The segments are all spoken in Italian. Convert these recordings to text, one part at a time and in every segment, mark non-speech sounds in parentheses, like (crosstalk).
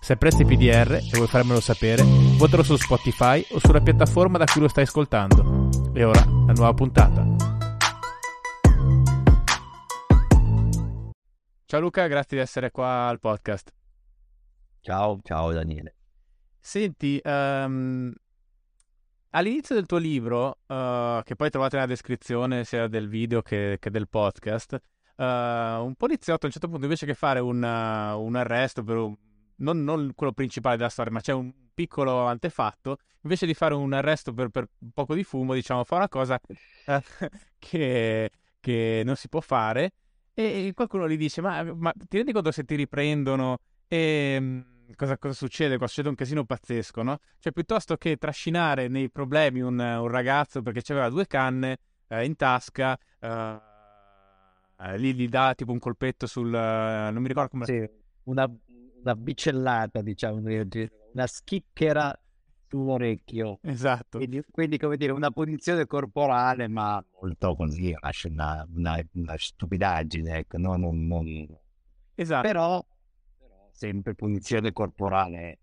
Se apprezzi PDR e vuoi farmelo sapere, votalo su Spotify o sulla piattaforma da cui lo stai ascoltando. E ora, la nuova puntata. Ciao Luca, grazie di essere qua al podcast. Ciao, ciao Daniele. Senti, um, all'inizio del tuo libro, uh, che poi trovate nella descrizione sia del video che, che del podcast, uh, un poliziotto a un certo punto invece che fare un, uh, un arresto per un non, non, quello principale della storia, ma c'è un piccolo antefatto, invece di fare un arresto per, per un poco di fumo, diciamo, fa una cosa eh, (laughs) che, che, non si può fare e qualcuno gli dice, ma, ma ti rendi conto se ti riprendono e mm, cosa, cosa, succede? Qua succede un casino pazzesco, no? Cioè, piuttosto che trascinare nei problemi un, un ragazzo perché aveva due canne eh, in tasca, eh, lì gli dà tipo un colpetto sul... non mi ricordo come... Sì, una una bicellata, diciamo, una schicchera sull'orecchio. Esatto. Quindi, quindi, come dire, una punizione corporale, ma molto così, una, una, una stupidaggine, ecco, no? non, non... Esatto. Però, però, sempre punizione corporale.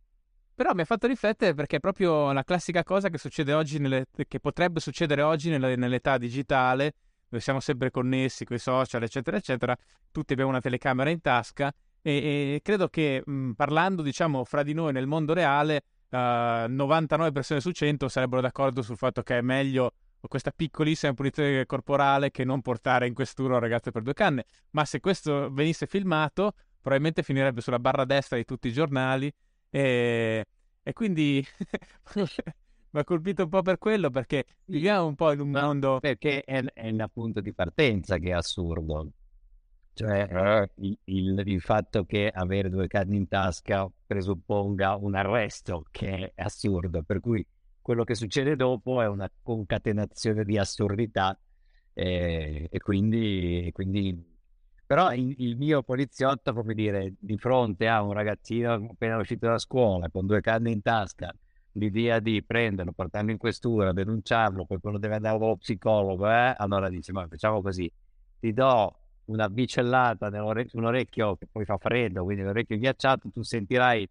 Però mi ha fatto riflettere perché è proprio la classica cosa che succede oggi, nelle, che potrebbe succedere oggi nelle, nell'età digitale, dove siamo sempre connessi con i social, eccetera, eccetera. Tutti abbiamo una telecamera in tasca e, e credo che mh, parlando, diciamo, fra di noi nel mondo reale, uh, eh, 99 persone su 100 sarebbero d'accordo sul fatto che è meglio questa piccolissima punizione corporale che non portare in questura un ragazzo per due canne. Ma se questo venisse filmato, probabilmente finirebbe sulla barra destra di tutti i giornali e, e quindi (laughs) mi ha colpito un po' per quello perché viviamo un po' in un mondo... Perché è, è un punto di partenza che è assurdo. Cioè eh, il, il, fatto che avere due canne in tasca presupponga un arresto, che è assurdo, per cui quello che succede dopo è una concatenazione di assurdità eh, e quindi, quindi... Però il, il, mio poliziotto, come dire, di fronte a un ragazzino appena uscito da scuola con due canne in tasca, l'idea di prenderlo, portarlo in questura, denunciarlo, poi quello deve andare allo psicologo, eh? allora dice, ma facciamo così, ti do una bicellata su un orecchio che poi fa freddo, quindi l'orecchio ghiacciato, tu sentirai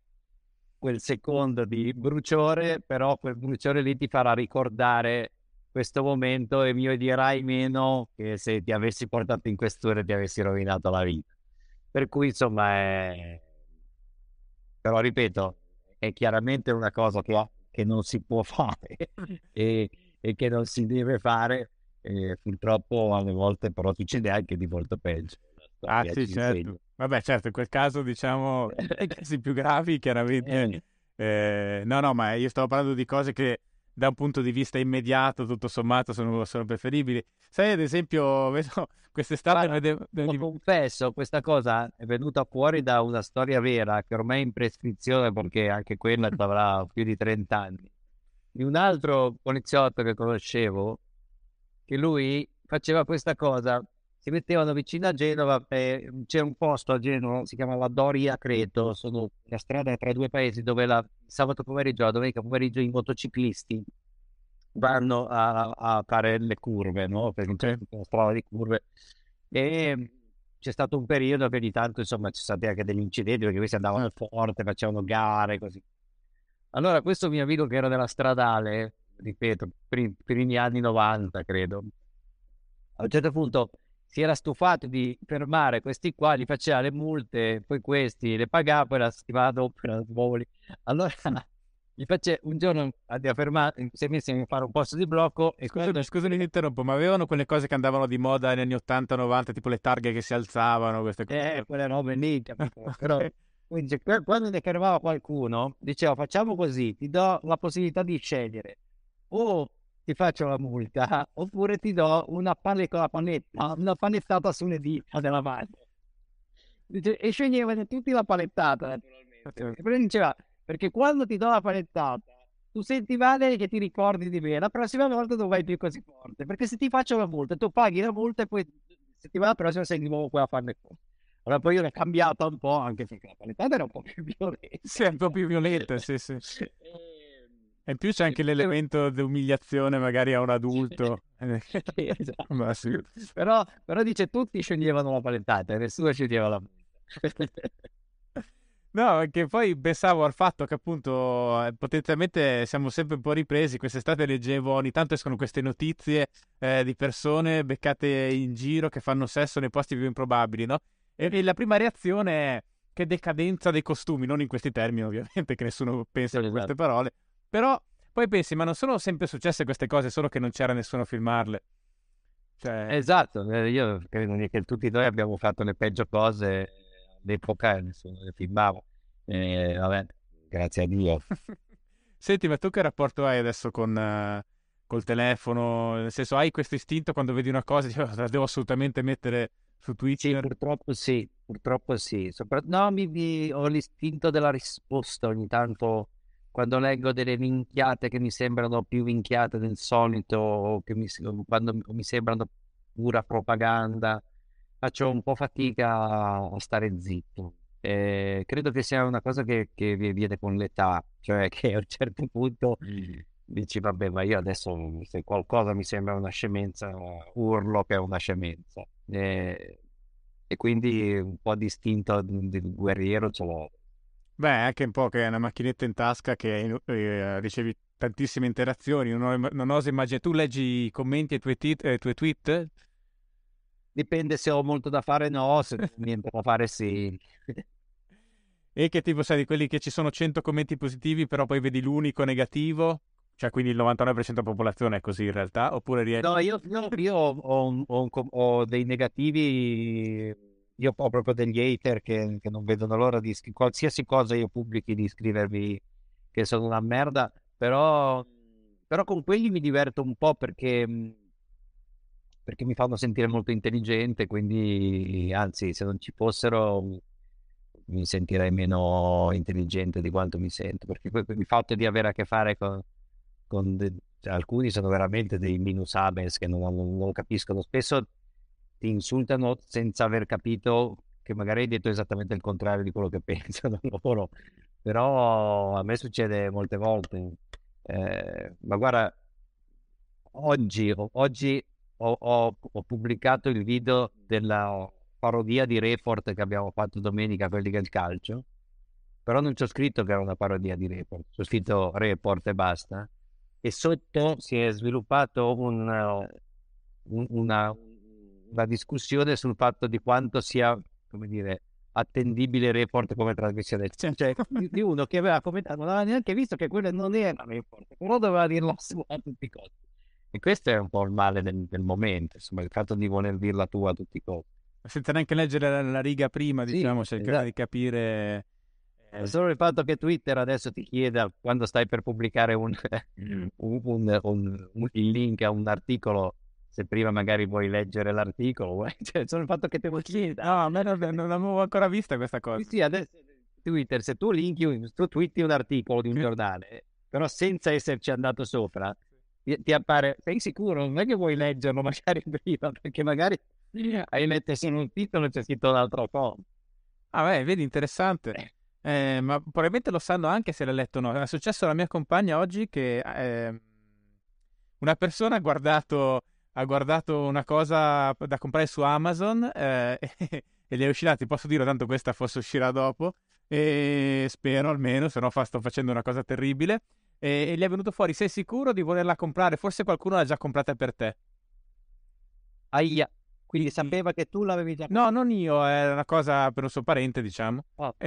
quel secondo di bruciore, però quel bruciore lì ti farà ricordare questo momento e mi odierai meno che se ti avessi portato in questura e ti avessi rovinato la vita. Per cui insomma è... Però ripeto, è chiaramente una cosa che, che non si può (laughs) fare e, e che non si deve fare e purtroppo alle volte però succede anche di molto peggio. Ah sì, certo. Insegna. Vabbè, certo, in quel caso diciamo (laughs) i casi più gravi chiaramente... Eh. Eh, no, no, ma io stavo parlando di cose che da un punto di vista immediato, tutto sommato, sono, sono preferibili. Sai, ad esempio, (laughs) vedo quest'estate... Ma, devo, devo... confesso, questa cosa è venuta fuori da una storia vera che ormai è in prescrizione perché anche quella avrà più di 30 anni. Di un altro poliziotto che conoscevo, che lui faceva questa cosa. Si mettevano vicino a Genova, e c'è un posto a Genova, si chiama la Doria, credo, sono la strada tra i due paesi dove la sabato pomeriggio, la domenica pomeriggio i motociclisti vanno a, a fare le curve, no? Perché c'è una strada di curve. E c'è stato un periodo che ogni tanto, insomma, ci stati anche degli incidenti perché questi andavano forte, facevano gare, così. Allora, questo mio amico che era della stradale, ripeto, primi anni 90, credo. A un certo punto si era stufato di fermare questi qua, li faceva le multe, poi questi le pagava, poi la settimana dopo erano nuovi. Allora (laughs) gli faceva un giorno a fermare, si è messo a fare un posto di blocco. E scusa, questo... scusa, mi interrompo, ma avevano quelle cose che andavano di moda negli anni 80-90, tipo le targhe che si alzavano, queste cose? Eh, quelle robe lì, però... (laughs) Quindi, quando ne fermava qualcuno, diceva facciamo così, ti do la possibilità di scegliere o ti faccio la multa (laughs) oppure ti do una pane con la panetta, una panettata sulle dita della mano. E sceglievano tutti la panettata, naturalmente. E diceva, perché quando ti do la panettata tu senti male che ti ricordi di me, la prossima volta non vai più così forte, perché se ti faccio la multa, tu paghi la multa e poi settimana prossima sei di nuovo qua a farne cose. Allora poi io l'ho cambiata un po' anche perché la paletata era un po' più violenta. Sì, è un po' più violenta, sì, sì. (laughs) E in più c'è anche l'elemento di umiliazione magari a un (laughs) adulto. sì, esatto. (laughs) sì. Però, però, dice tutti sceglievano la palettata e nessuno sceglieva la. (laughs) No, perché poi pensavo al fatto che appunto eh, potenzialmente siamo sempre un po' ripresi. Quest'estate leggevo, ogni tanto escono queste notizie eh, di persone beccate in giro che fanno sesso nei posti più improbabili, no? E, e, la prima reazione è che decadenza dei costumi, non in questi termini ovviamente, che nessuno pensa a queste parole, però poi pensi, ma non sono sempre successe queste cose, solo che non c'era nessuno a filmarle. Cioè... Esatto, eh, io credo che tutti noi abbiamo fatto le peggio cose all'epoca nessuno le filmava. Eh, vabbè, grazie a Dio. (laughs) Senti, ma tu che rapporto hai adesso con, uh, col telefono? Nel senso, hai questo istinto quando vedi una cosa, dici, oh, la devo assolutamente mettere su Twitter? Sì, purtroppo sì, purtroppo sì. Sopra... No, mi, mi... ho l'istinto della risposta ogni tanto quando leggo delle minchiate che mi sembrano più minchiate del solito, o che mi, quando mi sembrano pura propaganda, faccio un po' fatica a stare zitto. Eh, credo che sia una cosa che, che, viene con l'età, cioè (laughs) che a un certo punto dici vabbè ma io adesso se qualcosa mi sembra una scemenza urlo che è una scemenza eh, e quindi un po' distinto di guerriero ce l'ho. Beh, anche un po' che è una macchinetta in tasca che eh, ricevi tantissime interazioni, non, ho, non oso immaginare. Tu leggi i commenti ai tuoi, tit- ai tuoi tweet? Dipende se ho molto da fare no, se (laughs) niente da fare sì. E che tipo sai di quelli che ci sono 100 commenti positivi, però poi vedi l'unico negativo? Cioè, quindi il 99% della popolazione è così in realtà? Oppure riesci... No, io, io, io ho, ho, ho, dei negativi, io ho proprio degli hater che, che non vedono l'ora di scrivere, qualsiasi cosa io pubblichi di scrivervi che sono una merda, però, però con quelli mi diverto un po' perché perché mi fanno sentire molto intelligente, quindi anzi se non ci fossero mi sentirei meno intelligente di quanto mi sento, perché il fatto di avere a che fare con, con de... alcuni sono veramente dei minus abens che non, non, capiscono, spesso ti insultano senza aver capito che magari hai detto esattamente il contrario di quello che (laughs) pensano loro, però a me succede molte volte. Eh, ma guarda, oggi, oggi ho, ho, ho pubblicato il video della parodia di Report che abbiamo fatto domenica, quelli del calcio, però non c'ho scritto che era una parodia di Report, c'ho scritto Report e basta. E sotto si è sviluppato un, una, una discussione sul fatto di quanto sia, come dire, attendibile Report come trasmissione. Cioè, di uno che aveva commentato, non aveva neanche visto che quello non era Report, però doveva dirlo a tutti i costi. E questo è un po' il male del, del momento, insomma, il fatto di voler dirla tu a tutti i costi senza neanche leggere la, la riga prima, diciamo, sì, cercare esatto. di capire. Eh... Solo il fatto che Twitter adesso ti chieda quando stai per pubblicare un, (laughs) un, un, il link a un articolo, se prima magari vuoi leggere l'articolo, (laughs) cioè, solo il fatto che te lo chieda. No, a me non, non avevo ancora vista questa cosa. Sì, adesso Twitter, se tu linki, tu twitti un articolo di un giornale, però senza esserci andato sopra, ti, ti appare, sei sicuro? Non è che vuoi leggerlo magari (laughs) prima, perché magari (laughs) hai letto solo un titolo e c'è scritto un'altra cosa. Ah, beh, vedi, interessante. Eh. eh, ma probabilmente lo sanno anche se l'ha letto o no. È successo alla mia compagna oggi che eh, una persona ha guardato, ha guardato, una cosa da comprare su Amazon eh, (laughs) e, gli è uscita, ti posso dire, tanto questa forse uscirà dopo, e spero almeno, se no fa, sto facendo una cosa terribile. E, e gli è venuto fuori, sei sicuro di volerla comprare? Forse qualcuno l'ha già comprata per te. Aia. Quindi sapeva che tu l'avevi già No, non io, è una cosa per un suo parente, diciamo. Oh. (laughs)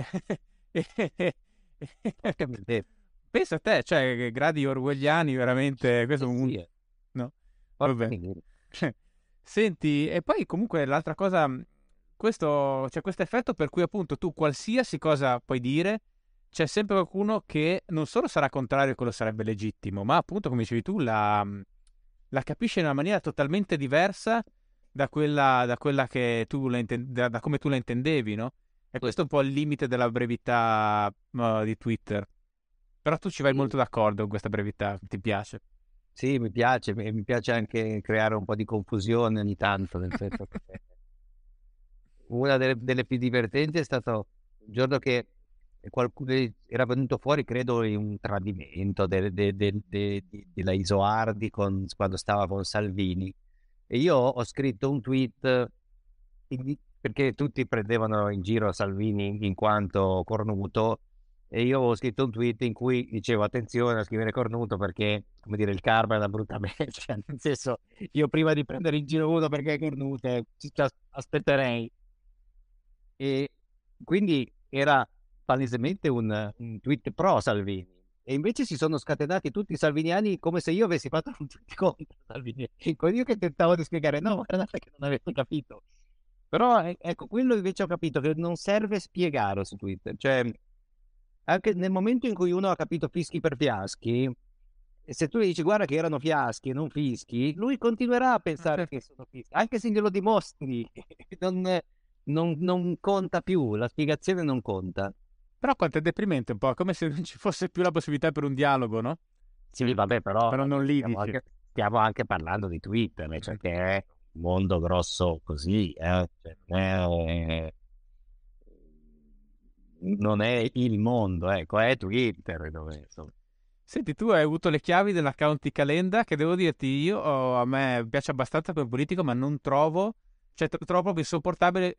Pensa a te, cioè, gradi orwelliani, veramente, questo è un... Sì. No? Vabbè. (laughs) Senti, e poi comunque l'altra cosa, questo, c'è questo effetto per cui appunto tu qualsiasi cosa puoi dire, c'è sempre qualcuno che non solo sarà contrario a quello sarebbe legittimo, ma appunto, come dicevi tu, la, la capisce in una maniera totalmente diversa da quella, da quella che tu la intend- da, da, come tu la intendevi, no? E questo è un po' il limite della brevità uh, di Twitter. Però tu ci vai molto d'accordo con questa brevità, ti piace? Sì, mi piace, mi piace anche creare un po' di confusione ogni tanto, nel senso che una delle, delle più divertenti è stato il giorno che qualcuno era venuto fuori, credo, un tradimento de, de, de, della Isoardi con, quando stava con Salvini. E io ho scritto un tweet perché tutti prendevano in giro Salvini in quanto cornuto e io ho scritto un tweet in cui dicevo attenzione a scrivere cornuto perché come dire il karma è una brutta (laughs) bestia nel senso io prima di prendere in giro uno perché è cornuto ci aspetterei e quindi era palesemente un, un tweet pro Salvini. E invece si sono scatenati tutti i salviniani come se io avessi fatto un tweet contro (laughs) Salvini. Ecco, io che tentavo di spiegare, no, guardate che non avete capito. Però ecco, quello invece ho capito che non serve spiegare su Twitter. Cioè, anche nel momento in cui uno ha capito fischi per fiaschi, se tu gli dici guarda che erano fiaschi e non fischi, lui continuerà a pensare certo. che sono fischi, anche se glielo dimostri. (laughs) non, non, non conta più, la spiegazione non conta. Però quanto è deprimente un po', come se non ci fosse più la possibilità per un dialogo, no? Sì, vabbè, però, però non lì stiamo anche, stiamo anche, parlando di Twitter, cioè che è un mondo grosso così, eh? cioè, è, non è il mondo, ecco, è Twitter dove, insomma. Senti, tu hai avuto le chiavi dell'account di Calenda che devo dirti, io oh, a me piace abbastanza come politico, ma non trovo, cioè trovo proprio insopportabile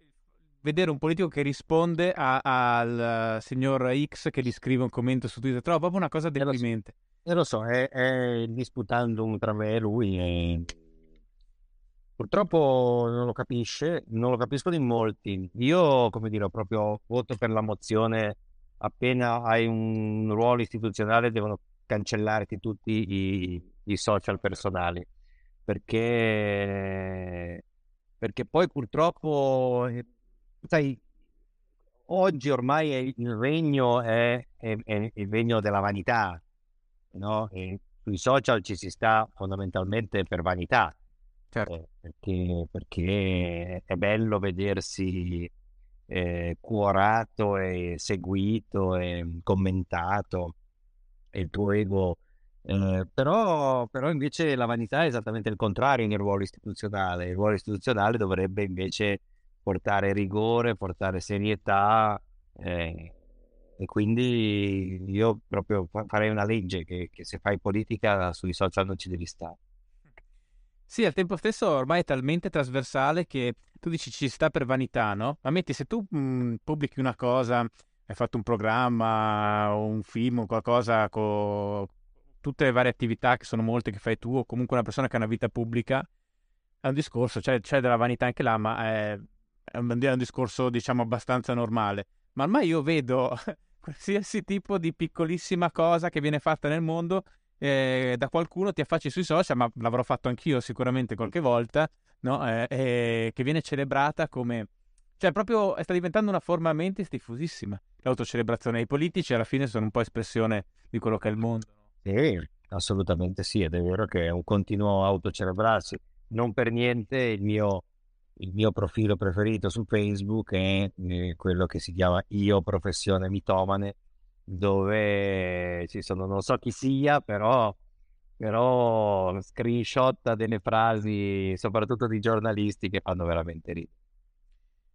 vedere un politico che risponde a, al signor X che gli scrive un commento su Twitter, trovo proprio una cosa deprimente. E lo so, è, è disputando tra me e lui e purtroppo non lo capisce, non lo capiscono in molti. Io, come dire, proprio voto per la mozione appena hai un ruolo istituzionale devono cancellarti tutti i, i social personali perché perché poi purtroppo eh, sai, oggi ormai il regno è, è, è il regno della vanità, no? Sui social ci si sta fondamentalmente per vanità, certo. eh, perché, perché, è bello vedersi eh, cuorato e seguito e commentato e il tuo ego. Eh, però, però invece la vanità è esattamente il contrario nel ruolo istituzionale. Il ruolo istituzionale dovrebbe invece portare rigore, portare serietà eh, e quindi io proprio farei una legge che, che, se fai politica sui social non ci devi stare. Sì, al tempo stesso ormai è talmente trasversale che tu dici ci sta per vanità, no? Ma metti se tu mh, pubblichi una cosa, hai fatto un programma o un film o qualcosa con tutte le varie attività che sono molte che fai tu o comunque una persona che ha una vita pubblica, è un discorso, cioè, c'è della vanità anche là, ma è è un, è un discorso diciamo abbastanza normale, ma ormai io vedo (laughs) qualsiasi tipo di piccolissima cosa che viene fatta nel mondo eh, da qualcuno ti affacci sui social, ma l'avrò fatto anch'io sicuramente qualche volta, no? eh, eh, che viene celebrata come... Cioè, proprio sta diventando una forma mentis diffusissima. L'autocelebrazione. I politici alla fine sono un po' espressione di quello che è il mondo. Sì, assolutamente sì, ed è vero che è un continuo autocelebrarsi. Non per niente il mio il mio profilo preferito su Facebook è eh, quello che si chiama Io Professione Mitomane, dove ci sono, non so chi sia, però, però screenshotta delle frasi, soprattutto di giornalisti, che fanno veramente ridere.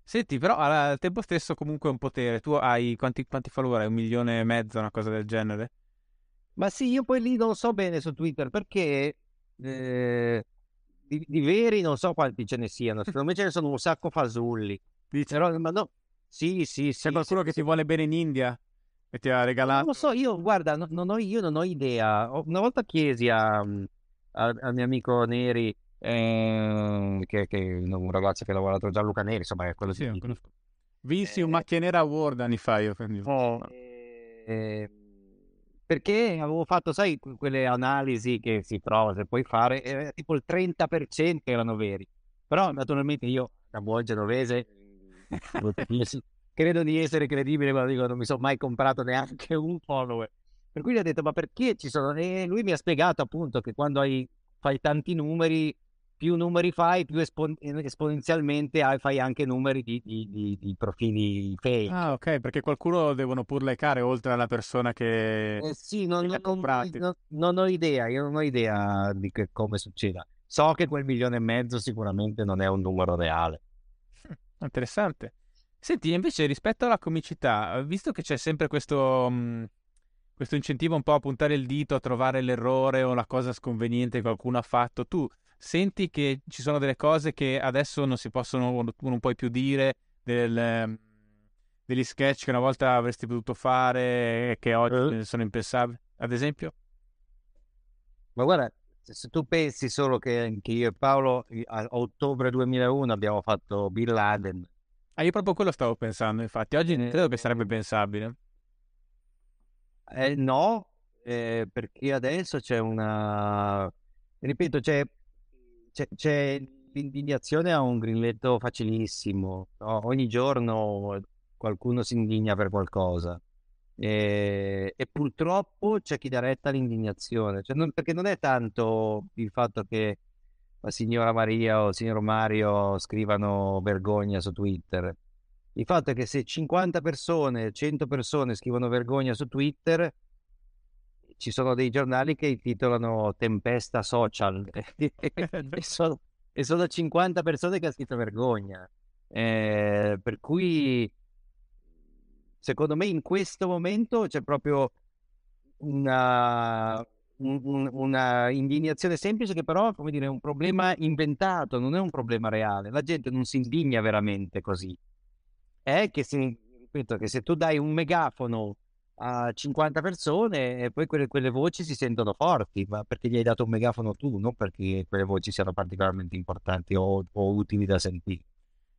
Senti, però al tempo stesso comunque è un potere. Tu hai quanti, quanti follower? Hai un milione e mezzo, una cosa del genere? Ma sì, io poi lì non so bene su Twitter perché eh, di, di, veri non so quanti ce ne siano, secondo me ce ne sono un sacco fasulli. Dice, Però, ma no, sì, sì, sì. C'è qualcuno sì, che sì. ti vuole bene in India e ti ha regalato? Non lo so, io guarda, no, non ho, io non ho idea. Una volta chiesi a, a, al mio amico Neri, eh, che, che un ragazzo che ha lavorato Gianluca Neri, insomma, è quello sì, di... Vinsi eh, un macchia nera award anni fa io. Quindi... Oh, eh, perché avevo fatto, sai, quelle analisi che si trova se puoi fare, e tipo il 30% erano veri. Però naturalmente io, da buon genovese, (laughs) credo di essere credibile quando dico non mi sono mai comprato neanche (laughs) un follower. Per cui gli ho detto, ma perché ci sono? E lui mi ha spiegato appunto che quando hai, fai tanti numeri, più numeri fai, più espon- esponenzialmente fai anche numeri di, di, di, di, profili fake. Ah, ok, perché qualcuno devono pur likeare oltre alla persona che... Eh sì, non, non, non, non, ho idea, io non ho idea di che, come succeda. So che quel milione e mezzo sicuramente non è un numero reale. (laughs) Interessante. Senti, invece rispetto alla comicità, visto che c'è sempre questo, mh, questo incentivo un po' a puntare il dito, a trovare l'errore o la cosa sconveniente che qualcuno ha fatto, tu senti che ci sono delle cose che adesso non si possono, non puoi più dire, del, ehm, degli sketch che una volta avresti potuto fare e che oggi eh. sono impensabili, ad esempio? Ma guarda, se tu pensi solo che, che io e Paolo a ottobre 2001 abbiamo fatto Bin Laden. Ah, io proprio quello stavo pensando, infatti. Oggi eh, credo che sarebbe pensabile. Eh, no, eh, perché adesso c'è una... Ripeto, c'è c'è, c'è l'indignazione a un grilletto facilissimo. No? Ogni giorno qualcuno si indigna per qualcosa. E, e, purtroppo c'è chi dà retta all'indignazione, cioè non, perché non è tanto il fatto che la signora Maria o il signor Mario scrivano vergogna su Twitter. Il fatto è che se 50 persone, 100 persone scrivono vergogna su Twitter, ci sono dei giornali che titolano Tempesta Social (laughs) e, sono, e, sono, 50 persone che hanno scritto vergogna. Eh, per cui secondo me in questo momento c'è proprio una, un, una indignazione semplice che però come dire, è un problema inventato, non è un problema reale. La gente non si indigna veramente così. È che, se, ripeto, che se tu dai un megafono a 50 persone e poi quelle, quelle, voci si sentono forti, ma perché gli hai dato un megafono tu, non perché quelle voci siano particolarmente importanti o, o utili da sentire.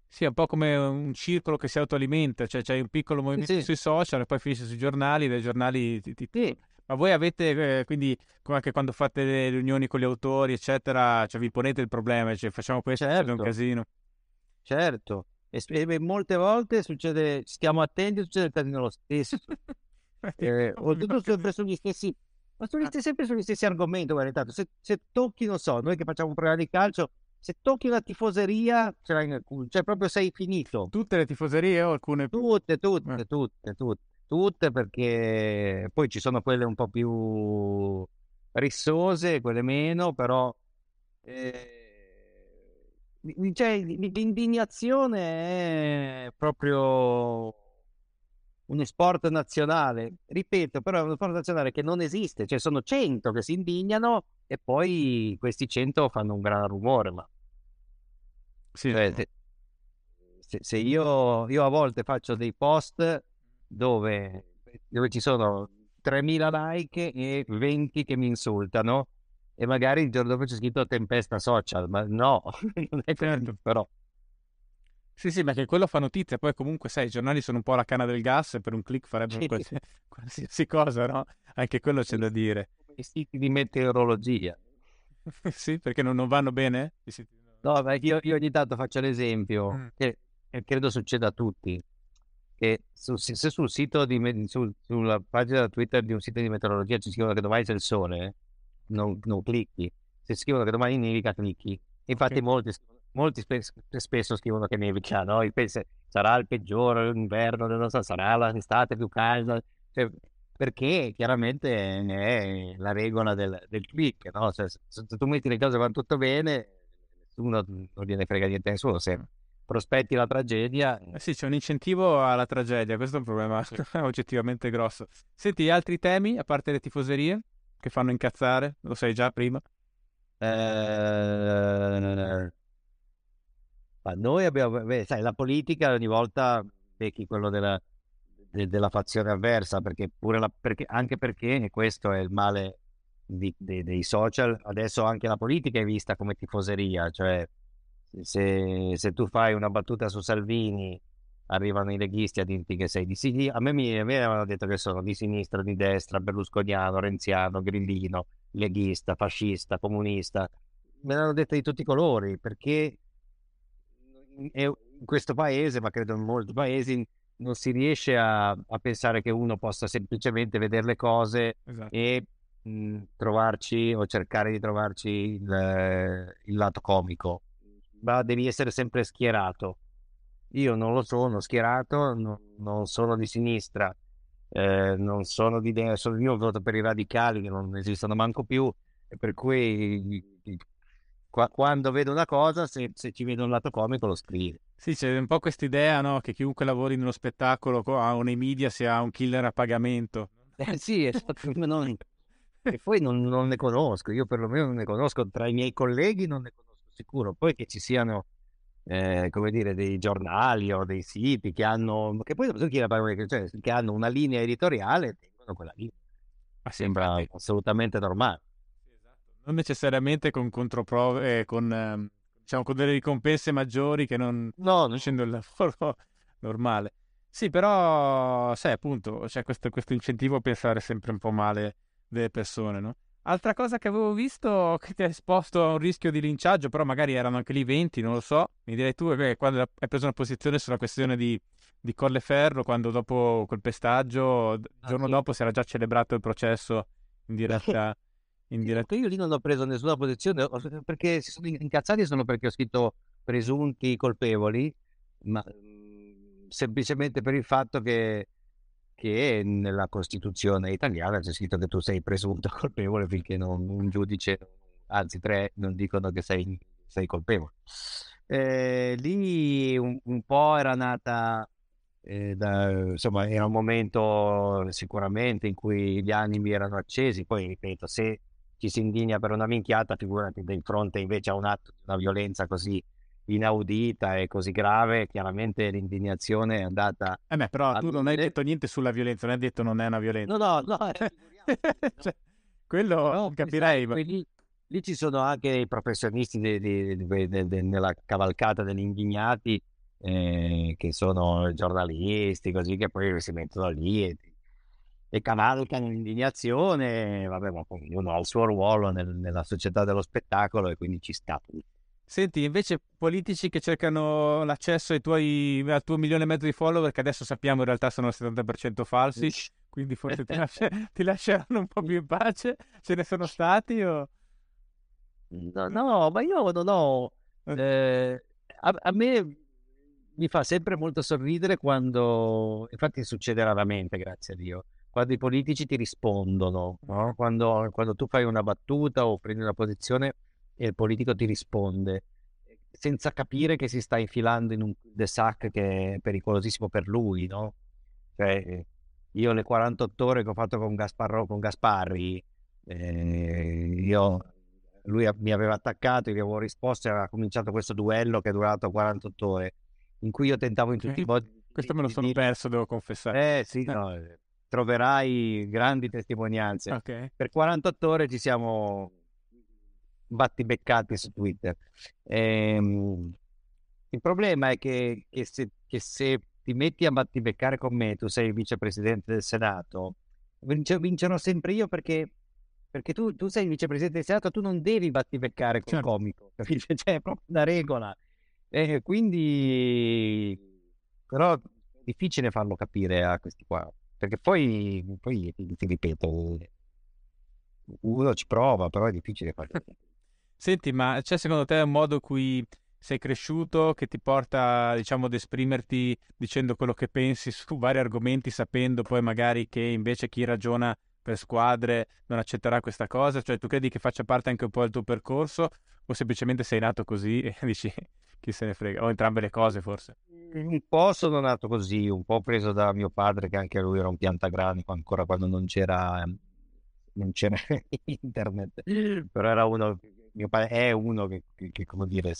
Sì, è un po' come un circolo che si autoalimenta, cioè c'è un piccolo movimento sì. sui social e poi finisce sui giornali, dai giornali ti, ti... Sì. Ma voi avete, eh, quindi, anche quando fate le riunioni con gli autori, eccetera, cioè vi ponete il problema, cioè facciamo questo, certo. è un casino. Certo, e, e, molte volte succede, stiamo attenti, succede il casino lo stesso. (laughs) Eh, (laughs) oltretutto sempre sugli stessi, ma sugli stessi, sempre sugli stessi argomenti, guarda, se, se tocchi, non so, noi che facciamo un programma di calcio, se tocchi una tifoseria, cioè, cioè proprio sei finito. Tutte le tifoserie o alcune? Tutte, tutte, eh. tutte, tutte, tutte, perché poi ci sono quelle un po' più rissose, quelle meno, però eh, cioè, l'indignazione è proprio uno sport nazionale, ripeto, però è uno sport nazionale che non esiste, cioè sono 100 che si indignano e poi questi 100 fanno un gran rumore, ma sì. cioè, se, se, se io, io, a volte faccio dei post dove, dove ci sono 3.000 like e 20 che mi insultano e magari il giorno dopo c'è scritto tempesta social, ma no, (laughs) non è certo. però sì, sì, perché quello fa notizia, poi comunque sai, i giornali sono un po' la canna del gas e per un click farebbero sì. qualsiasi, (laughs) qualsiasi, cosa, no? Anche quello c'è da dire. I siti di meteorologia. (laughs) sì, perché non, non vanno bene? No, ma io, io, ogni tanto faccio l'esempio, mm. che, che, credo succeda a tutti, che su, se sul sito di, sul, sulla pagina Twitter di un sito di meteorologia ci scrivono che domani c'è il sole, non, non clicchi. Se scrivono che domani nevica, clicchi. Infatti okay. molti molti spe- spesso scrivono che nevica, no? Penso, sarà il peggiore l'inverno, non so, sarà l'estate più calda, cioè, perché chiaramente è la regola del, del click, no? Cioè, se, tu metti le cose vanno tutto bene, nessuno non gliene frega niente a nessuno, se prospetti la tragedia... Eh sì, c'è un incentivo alla tragedia, questo è un problema sì. (laughs) oggettivamente grosso. Senti, altri temi, a parte le tifoserie, che fanno incazzare? Lo sai già prima? Eh... Ma noi abbiamo, beh, sai, la politica ogni volta becchi quello della, de, della fazione avversa, perché pure la, perché, anche perché questo è il male di, de, dei social, adesso anche la politica è vista come tifoseria, cioè se, se, tu fai una battuta su Salvini arrivano i leghisti a dirti che sei di sinistra, a me mi, a me avevano detto che sono di sinistra, di destra, berlusconiano, renziano, grillino, leghista, fascista, comunista, me l'hanno detto di tutti i colori, perché in questo paese, ma credo in molti paesi, non si riesce a, a pensare che uno possa semplicemente vedere le cose esatto. e mh, trovarci o cercare di trovarci il, il lato comico, ma devi essere sempre schierato. Io non lo sono schierato, non, non sono di sinistra, eh, non sono di destra, io voto per i radicali che non esistono manco più, per cui qua, quando vedo una cosa, se, se, ci vedo un lato comico lo scrivo. Sì, c'è un po' questa idea no? che chiunque lavori nello spettacolo o nei media sia un killer a pagamento. Eh, sì, esatto. non... e poi non, non, ne conosco, io perlomeno non ne conosco, tra i miei colleghi non ne conosco sicuro, poi che ci siano eh, come dire, dei giornali o dei siti che hanno, che poi so chi la parola, cioè, che hanno una linea editoriale tengono quella linea. Ma sembra assolutamente normale. Esatto. Non necessariamente con controprove, con, ehm, diciamo, con delle ricompense maggiori che non, no, non facendo il lavoro (laughs) normale. Sì, però, sai, appunto, c'è questo, questo incentivo a pensare sempre un po' male delle persone, no? Altra cosa che avevo visto che ti ha esposto a un rischio di linciaggio, però magari erano anche lì 20, non lo so. Mi direi tu che quando hai preso una posizione sulla questione di, di Colleferro, quando dopo quel pestaggio, il ah, giorno sì. dopo si era già celebrato il processo in diretta. in diretta. Io lì non ho preso nessuna posizione perché si sono incazzati solo perché ho scritto presunti colpevoli, ma mm, semplicemente per il fatto che che nella Costituzione italiana c'è scritto che tu sei presunto (laughs) colpevole finché non, un giudice, anzi tre, non dicono che sei, sei colpevole. Eh, lì un, un, po' era nata, eh, da, insomma, era un momento sicuramente in cui gli animi erano accesi, poi ripeto, se ci si indigna per una minchiata, figurati di fronte invece a un atto di una violenza così inaudita e così grave, chiaramente l'indignazione è andata... Eh beh, però tu non hai detto niente sulla violenza, non hai detto non è una violenza. No, no, no. Eh, (laughs) cioè, quello no, capirei. Ma... Lì, lì, ci sono anche i professionisti de, de, de, nella cavalcata degli indignati, eh, che sono giornalisti, così che poi si mettono lì e, e cavalcano l'indignazione, vabbè, ma ognuno ha il suo ruolo nel, nella società dello spettacolo e quindi ci sta tutto. Senti, invece politici che cercano l'accesso tuoi, al tuo milione e mezzo di follower, che adesso sappiamo in realtà sono il 70% falsi, quindi forse ti, (laughs) lascia, ti, lasceranno un po' più in pace? Ce ne sono stati o... No, no ma io non ho... Eh, a, a, me mi fa sempre molto sorridere quando... Infatti succede raramente, grazie a Dio, quando i politici ti rispondono, no? quando, quando tu fai una battuta o prendi una posizione e il politico ti risponde senza capire che si sta infilando in un de sac che è pericolosissimo per lui, no? Cioè, io le 48 ore che ho fatto con, Gasparro, con Gasparri, eh, io, lui mi aveva attaccato, io gli avevo risposto e aveva cominciato questo duello che è durato 48 ore, in cui io tentavo in tutti i modi... Questo me lo sono perso, devo confessare. Eh sì, no, troverai grandi testimonianze. Okay. Per 48 ore ci siamo battibeccati su Twitter. Ehm, il problema è che, che, se, che, se, ti metti a battibeccare con me, tu sei il vicepresidente del Senato, vince, vincerò sempre io perché, perché tu, tu, sei il vicepresidente del Senato, tu non devi battibeccare con certo. comico, capisci? (laughs) Cioè, è proprio una regola. Eh, quindi, però è difficile farlo capire a questi qua, perché poi, poi ti, ti ripeto, uno ci prova, però è difficile farlo capire. Senti, ma c'è secondo te un modo in cui sei cresciuto che ti porta, diciamo, ad esprimerti dicendo quello che pensi su (laughs) vari argomenti, sapendo poi magari che invece chi ragiona per squadre non accetterà questa cosa? Cioè, tu credi che faccia parte anche un po' del tuo percorso o semplicemente sei nato così (laughs) e dici chi se ne frega? O entrambe le cose forse? Un po' sono nato così, un po' preso da mio padre che anche lui era un piantagranico ancora quando non c'era, non c'era (laughs) internet, però era uno mio padre è uno che, che, che come dire,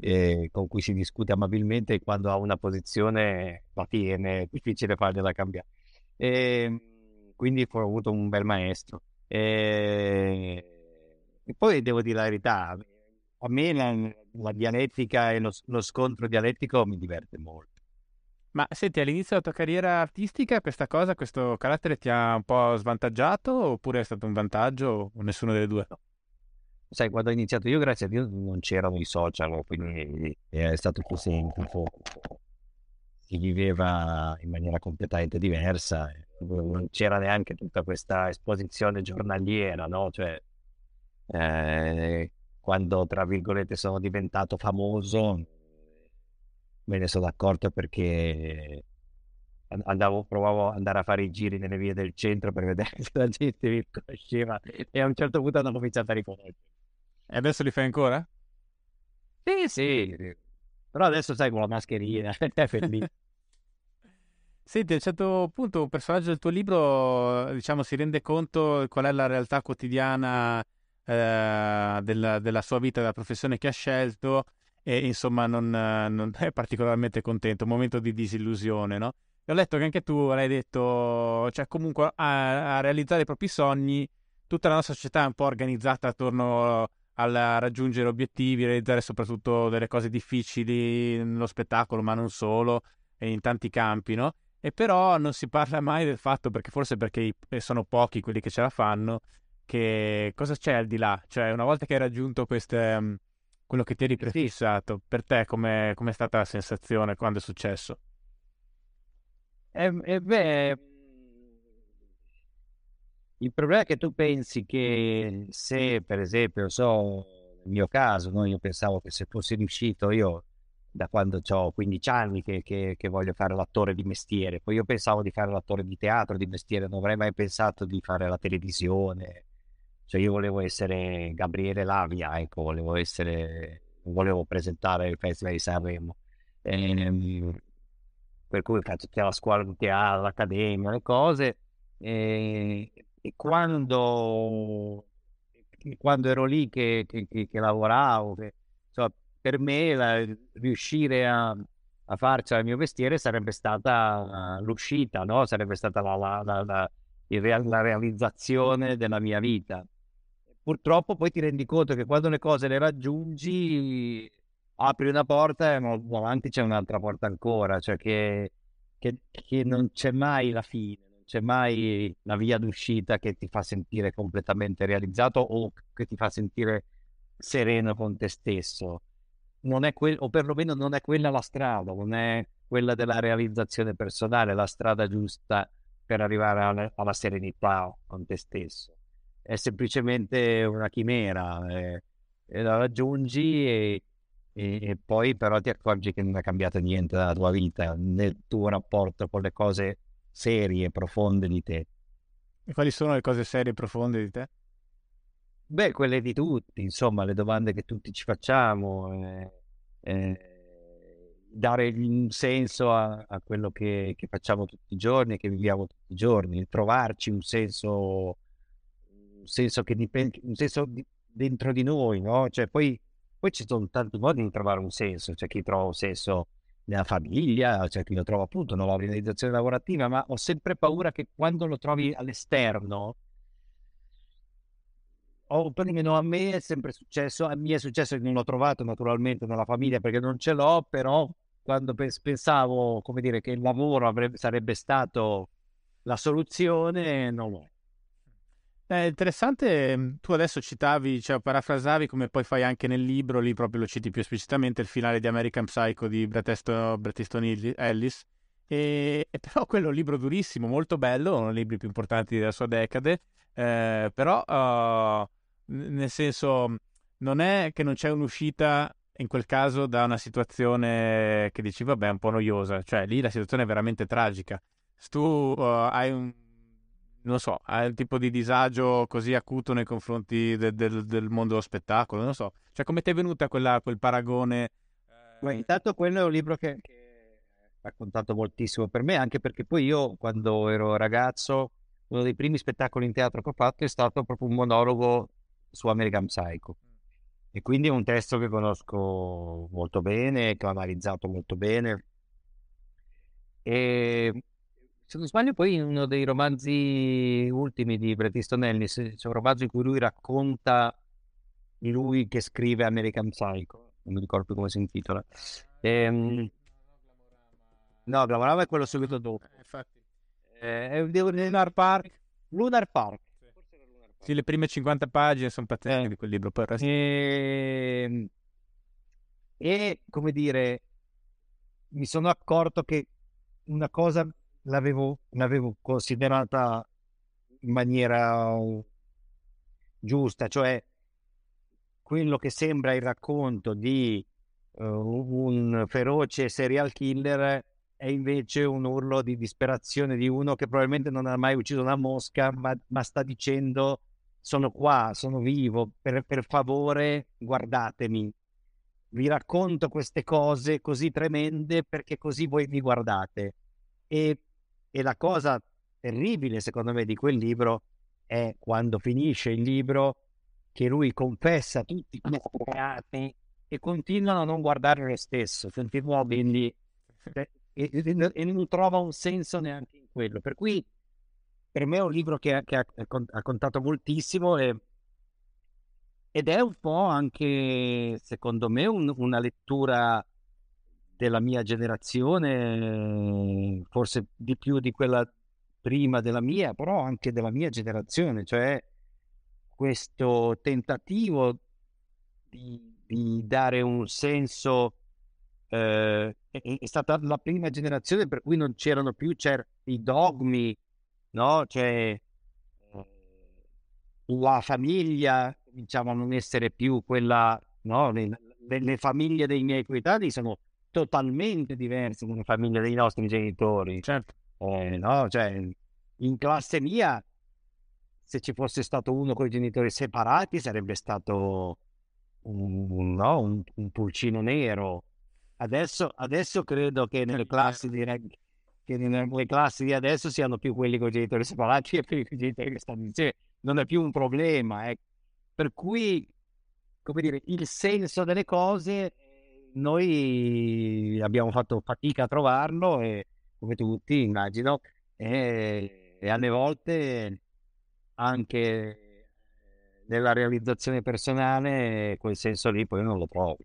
eh, con cui si discute amabilmente e quando ha una posizione la tiene, è difficile fargliela cambiare. E, ehm, quindi ho avuto un bel maestro. E, e, poi devo dire la verità, a me la, la dialettica e lo, lo, scontro dialettico mi diverte molto. Ma senti, all'inizio della tua carriera artistica questa cosa, questo carattere ti ha un po' svantaggiato oppure è stato un vantaggio o nessuno delle due? No sai, quando ho iniziato io, grazie a Dio, non c'erano i social, quindi è stato più semplice. si viveva in maniera completamente diversa, non c'era neanche tutta questa esposizione giornaliera, no? Cioè, eh, quando tra virgolette sono diventato famoso, me ne sono accorto perché andavo, provavo ad andare a fare i giri nelle vie del centro per vedere (laughs) se la gente mi conosceva e a un certo punto hanno cominciato a riconoscere. E adesso li fai ancora? Sì, sì, però adesso sai con la mascherina, (laughs) è felice. Senti, a un certo punto un personaggio del tuo libro, diciamo, si rende conto qual è la realtà quotidiana eh, della, della, sua vita, della professione che ha scelto e insomma non, non è particolarmente contento, un momento di disillusione, no? ho letto che anche tu l'hai detto, cioè comunque a, a, realizzare i propri sogni, tutta la nostra società è un po' organizzata attorno al raggiungere obiettivi, realizzare soprattutto delle cose difficili nello spettacolo, ma non solo, e in tanti campi, no? E però non si parla mai del fatto, perché forse perché sono pochi quelli che ce la fanno, che cosa c'è al di là? Cioè, una volta che hai raggiunto queste, mm, quello che ti eri prefissato, per te com'è, com'è stata la sensazione quando è successo? Eh, eh, beh, il problema è che tu pensi che se, per esempio, so, nel mio caso, no, io pensavo che se fossi riuscito, io da quando ho 15 anni che, che, che, voglio fare l'attore di mestiere, poi io pensavo di fare l'attore di teatro di mestiere, non avrei mai pensato di fare la televisione, cioè io volevo essere Gabriele Lavia, ecco, volevo essere, volevo presentare il Festival di Sanremo. E, ehm, per cui ho fatto tutta la scuola di teatro, l'accademia, le cose. E, e quando, quando, ero lì che, che, che, che lavoravo, insomma, per me la, riuscire a, a farcela il mio mestiere sarebbe stata l'uscita, no? sarebbe stata la, la, la, la, realizzazione della mia vita. Purtroppo poi ti rendi conto che quando le cose le raggiungi apri una porta e davanti c'è un'altra porta ancora, cioè che, che, che, non c'è mai la fine, c'è mai la via d'uscita che ti fa sentire completamente realizzato o che ti fa sentire sereno con te stesso. Non è quel, o perlomeno non è quella la strada, non è quella della realizzazione personale, la strada giusta per arrivare alla, alla serenità con te stesso. È semplicemente una chimera, eh, e la raggiungi e e, e, poi però ti accorgi che non è cambiato niente nella tua vita, nel tuo rapporto con le cose serie e profonde di te. E quali sono le cose serie e profonde di te? Beh, quelle di tutti, insomma, le domande che tutti ci facciamo, eh, eh, dare un senso a, a quello che, che, facciamo tutti i giorni, che viviamo tutti i giorni, trovarci un senso, un senso che dipende, un senso di, dentro di noi, no? Cioè, poi poi ci sono tanti modi di trovare un senso, c'è chi trova un senso nella famiglia, c'è chi lo trova appunto nella organizzazione lavorativa, ma ho sempre paura che quando lo trovi all'esterno, o perlomeno a me è sempre successo, a me è successo che non l'ho trovato naturalmente nella famiglia perché non ce l'ho, però quando pensavo, come dire, che il lavoro avrebbe, sarebbe stato la soluzione, non lo è. È interessante, mm, tu adesso citavi, cioè parafrasavi come poi fai anche nel libro, lì proprio lo citi più esplicitamente, il finale di American Psycho di Bret Easton Ellis, e, e, però (laughs) quello è un libro durissimo, molto bello, uno dei libri più importanti della sua decade, eh, però uh, nel senso non è che non c'è un'uscita in quel caso da una situazione che dici vabbè è un po' noiosa, cioè lì la situazione è veramente tragica. Se tu uh, hai un non so, hai un tipo di disagio così acuto nei confronti de- del, del mondo dello spettacolo, non so. Cioè, come ti è venuta quella, quel paragone? Beh, intanto quello è un libro che, che ha contato moltissimo per me, anche perché poi io, quando ero ragazzo, uno dei primi spettacoli in teatro che ho fatto è stato proprio un monologo su American Psycho. E quindi è un testo che conosco molto bene, che ho analizzato molto bene. E se non sbaglio, poi in uno dei romanzi ultimi di Bret Easton Ellis c'è un romanzo in cui lui racconta lui che scrive American Psycho, non mi ricordo più come si intitola. Ehm... No, Glamorama è quello subito dopo. Eh, infatti. Eh, è Lunar Park. Lunar Park. Sì. le prime 50 pagine sono pazzesche eh. di quel libro. Poi resto... e... Ehm, e come dire, mi sono accorto che una cosa l'avevo, l'avevo considerata in maniera giusta, cioè quello che sembra il racconto di uh, un feroce serial killer è invece un urlo di disperazione di uno che probabilmente non ha mai ucciso una mosca, ma, ma sta dicendo sono qua, sono vivo, per, per favore guardatemi. Vi racconto queste cose così tremende perché così voi mi guardate. E, e la cosa terribile, secondo me, di quel libro è quando finisce il libro che lui confessa tutti i reati e continuano a non guardare lo stesso, continuano quindi e, e, e, non trova un senso neanche in quello. Per cui per me è un libro che, che ha, ha, contato moltissimo e, ed è un po' anche, secondo me, un, una lettura della mia generazione, forse di più di quella prima della mia, però anche della mia generazione, cioè questo tentativo di, di dare un senso eh, è, è, stata la prima generazione per cui non c'erano più certi dogmi, no? Cioè eh, la famiglia a non essere più quella, no? Le, le, le famiglie dei miei coetanei sono totalmente diverse dalle famiglie dei nostri genitori. Certo. Eh, no? Cioè, in classe mia, se ci fosse stato uno con i genitori separati, sarebbe stato un, no? un, un pulcino nero. Adesso, adesso credo che nelle classi di che nelle classi di adesso siano più quelli con i genitori separati e più i genitori che stanno insieme. Non è più un problema. Eh. Per cui, come dire, il senso delle cose noi abbiamo fatto fatica a trovarlo e come tutti immagino e, e alle volte anche nella realizzazione personale quel senso lì poi non lo trovo.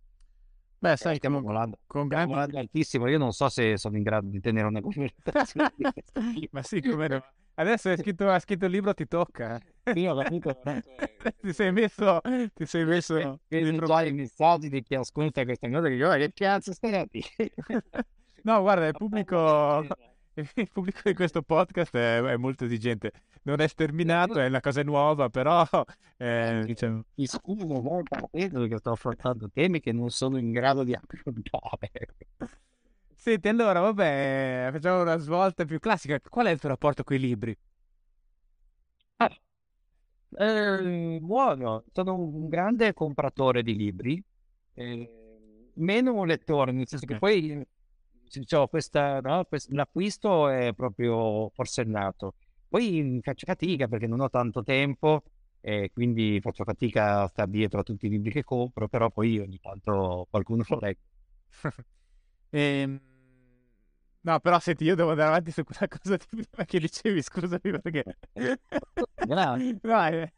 Beh, eh, sai, stiamo volando, con grandi... volando altissimo. Io non so se sono in grado di tenere una conversazione. (laughs) Ma sì, come no. Adesso hai scritto, hai scritto il libro, ti tocca. Io ho capito. (laughs) ti sei messo. Ti sei messo. Eventuali messaggi di chi ascolta questa cosa che io, che cazzo stai (laughs) No, guarda, il pubblico. (laughs) il pubblico di questo podcast è, è, molto esigente. Non è sterminato, è una cosa nuova, però... Eh, diciamo... Mi scuso molto perché sto affrontando temi che non sono in grado di affrontare. Senti, allora, vabbè, facciamo una svolta più classica. Qual è il tuo rapporto con i libri? Ah, eh, buono, sono un grande compratore di libri, eh, meno un lettore, nel senso okay. che poi diciamo, questa, no, l'acquisto è proprio forsennato. Poi faccio fatica perché non ho tanto tempo e quindi faccio fatica a stare dietro a tutti i libri che compro, però poi ogni tanto qualcuno lo leggo. (laughs) ehm... No, però senti, io devo andare avanti su quella cosa di prima che dicevi, scusami perché... (laughs) (laughs) no, eh,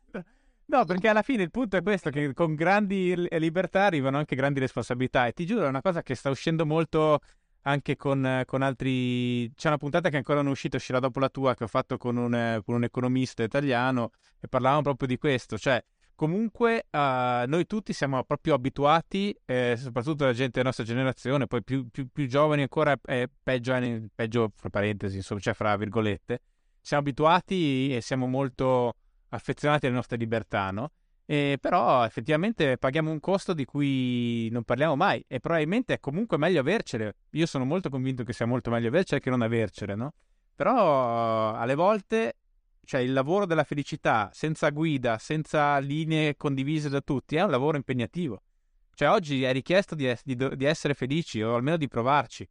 no, perché alla fine il punto è questo, che con grandi libertà arrivano anche grandi responsabilità e ti giuro è una cosa che sta uscendo molto anche con, con, altri... C'è una puntata che ancora non è uscita, uscirà dopo la tua, che ho fatto con un, con un economista italiano e parlavamo proprio di questo, cioè comunque uh, noi tutti siamo proprio abituati, eh, soprattutto la gente della nostra generazione, poi più, più, più giovani ancora, eh, peggio, peggio, fra parentesi, insomma, cioè fra virgolette, siamo abituati e siamo molto affezionati alle nostre libertà, no? E però effettivamente paghiamo un costo di cui non parliamo mai e probabilmente è comunque meglio avercele. Io sono molto convinto che sia molto meglio avercele che non avercele, no? Però alle volte, cioè il lavoro della felicità senza guida, senza linee condivise da tutti, è un lavoro impegnativo. Cioè oggi è richiesto di, di, di essere felici o almeno di provarci.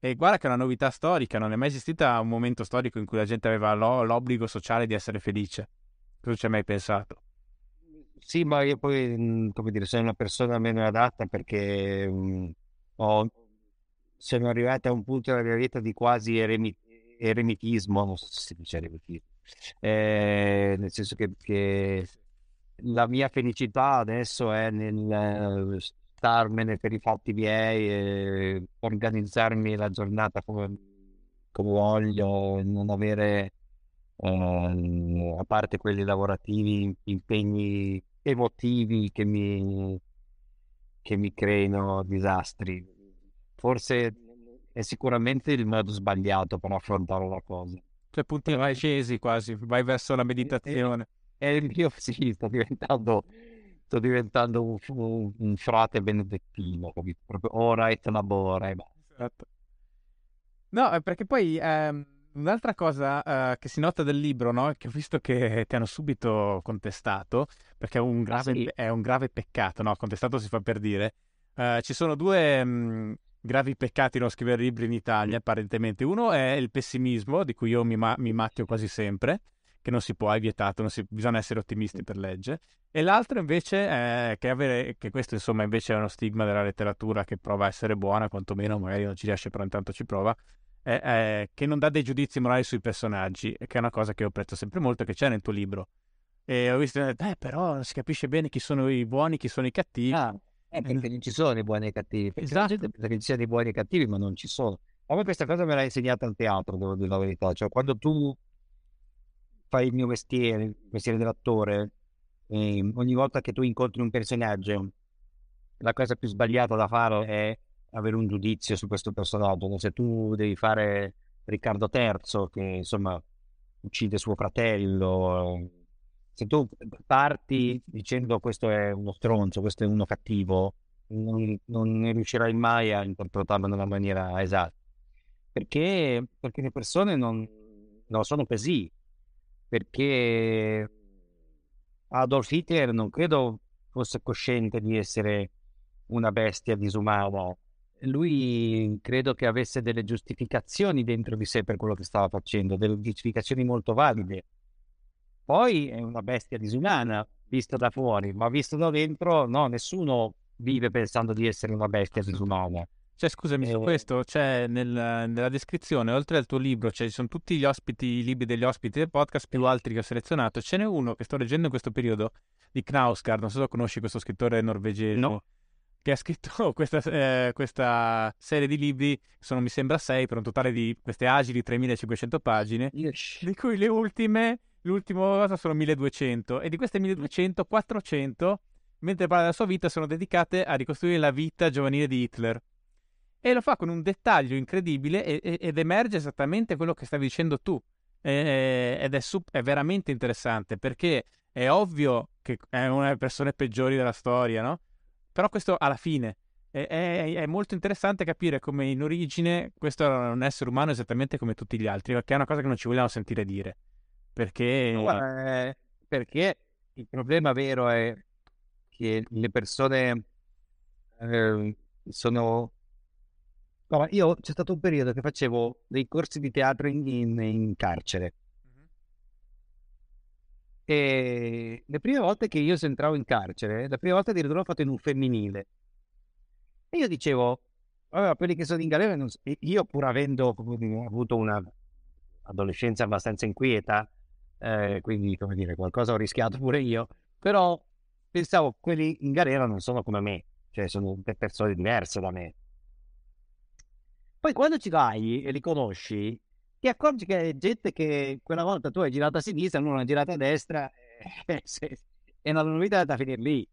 E guarda che è una novità storica, non è mai esistita un momento storico in cui la gente aveva l'obbligo sociale di essere felice. Tu ci hai mai pensato? Sì, ma io poi, mhmm, come dire, sono una persona meno adatta perché mh, mhmm, ho, sono arrivato a un punto della mia vita di quasi eremi, eremitismo, non so se si dice eremitismo, eh, nel senso che, che, la mia felicità adesso è nel starmene per i fatti miei, organizzarmi la giornata come, come voglio, non avere, eh, a parte quelli lavorativi, impegni emotivi che mi, che mi creino disastri. Forse è sicuramente il modo sbagliato per affrontare la cosa. Cioè punti scesi quasi, vai verso la meditazione. E, e, io sì, sto diventando, sto diventando un, un, un frate benedettino, capito? Proprio ora et labora e Esatto. No, perché poi ehm, un'altra cosa eh, che si nota del libro, no? Che ho visto che ti hanno subito contestato, perché è un grave, sì. è un grave peccato, no? Contestato si fa per dire. Eh, ci sono due mh, gravi peccati non scrivere libri in Italia, apparentemente. Uno è il pessimismo, di cui io mi, ma- mi macchio quasi sempre, che non si può, è vietato, si... bisogna essere ottimisti per legge. E l'altro invece è che, avere... che questo insomma invece è uno stigma della letteratura che prova a essere buona, quantomeno magari non ci riesce, però intanto ci prova, è, è che non dà dei giudizi morali sui personaggi, che è una cosa che io apprezzo sempre molto, che c'è nel tuo libro. E ho visto, eh, però non si capisce bene chi sono i buoni, chi sono i cattivi. Ah. Eh, perché non ci sono i buoni e i cattivi. Perché esatto. la gente pensa che ci siano i buoni e i cattivi, ma non ci sono. A me questa cosa me l'ha insegnata al teatro, devo dire la verità. Cioè, quando tu fai il mio mestiere, il mestiere dell'attore, eh, ogni volta che tu incontri un personaggio, la cosa più sbagliata da fare è avere un giudizio su questo personaggio. Se tu devi fare Riccardo III, che insomma uccide suo fratello, se tu parti dicendo questo è uno stronzo, questo è uno cattivo, non, non riuscirai mai a interpretarlo nella maniera esatta. Perché, perché le persone non, non sono così. Perché Adolf Hitler non credo fosse cosciente di essere una bestia disumana. Lui credo che avesse delle giustificazioni dentro di sé per quello che stava facendo, delle giustificazioni molto valide poi è una bestia disumana vista da fuori, ma visto da dentro, no, nessuno vive pensando di essere una bestia disumana. Cioè, scusami, eh... su questo c'è nel, nella descrizione, oltre al tuo libro, cioè, ci sono tutti gli ospiti, i libri degli ospiti del podcast, più altri che ho selezionato. Ce n'è uno che sto leggendo in questo periodo di Knausgard, non so se conosci questo scrittore norvegese. No. Che ha scritto (laughs) questa, eh, questa, serie di libri, sono mi sembra sei, per un totale di queste agili 3500 pagine, yes. di cui le ultime l'ultima cosa sono 1200 e di queste 1200, 400, mentre parla della sua vita, sono dedicate a ricostruire la vita giovanile di Hitler. E lo fa con un dettaglio incredibile e, ed emerge esattamente quello che stavi dicendo tu. E, ed è, sup- è veramente interessante perché è ovvio che è una delle persone peggiori della storia, no? Però questo alla fine è, è, è, molto interessante capire come in origine questo era un essere umano esattamente come tutti gli altri, che è una cosa che non ci vogliamo sentire dire. Perché... No, perché il problema vero è che le persone eh, sono... No, io c'è stato un periodo che facevo dei corsi di teatro in, in, in carcere. E le prime volte che io entravo in carcere, la prima volta addirittura l'ho fatto in un femminile. E io dicevo, allora, quelli che sono in galera, non... io pur avendo avuto una adolescenza abbastanza inquieta, eh, quindi come dire, qualcosa ho rischiato pure io, però pensavo quelli in galera non sono come me, cioè sono persone diverse da me. Poi quando ci vai e li conosci, ti accorgi che è gente che quella volta tu hai girato a sinistra, uno ha girato a destra, (laughs) e, è una novità da finire lì.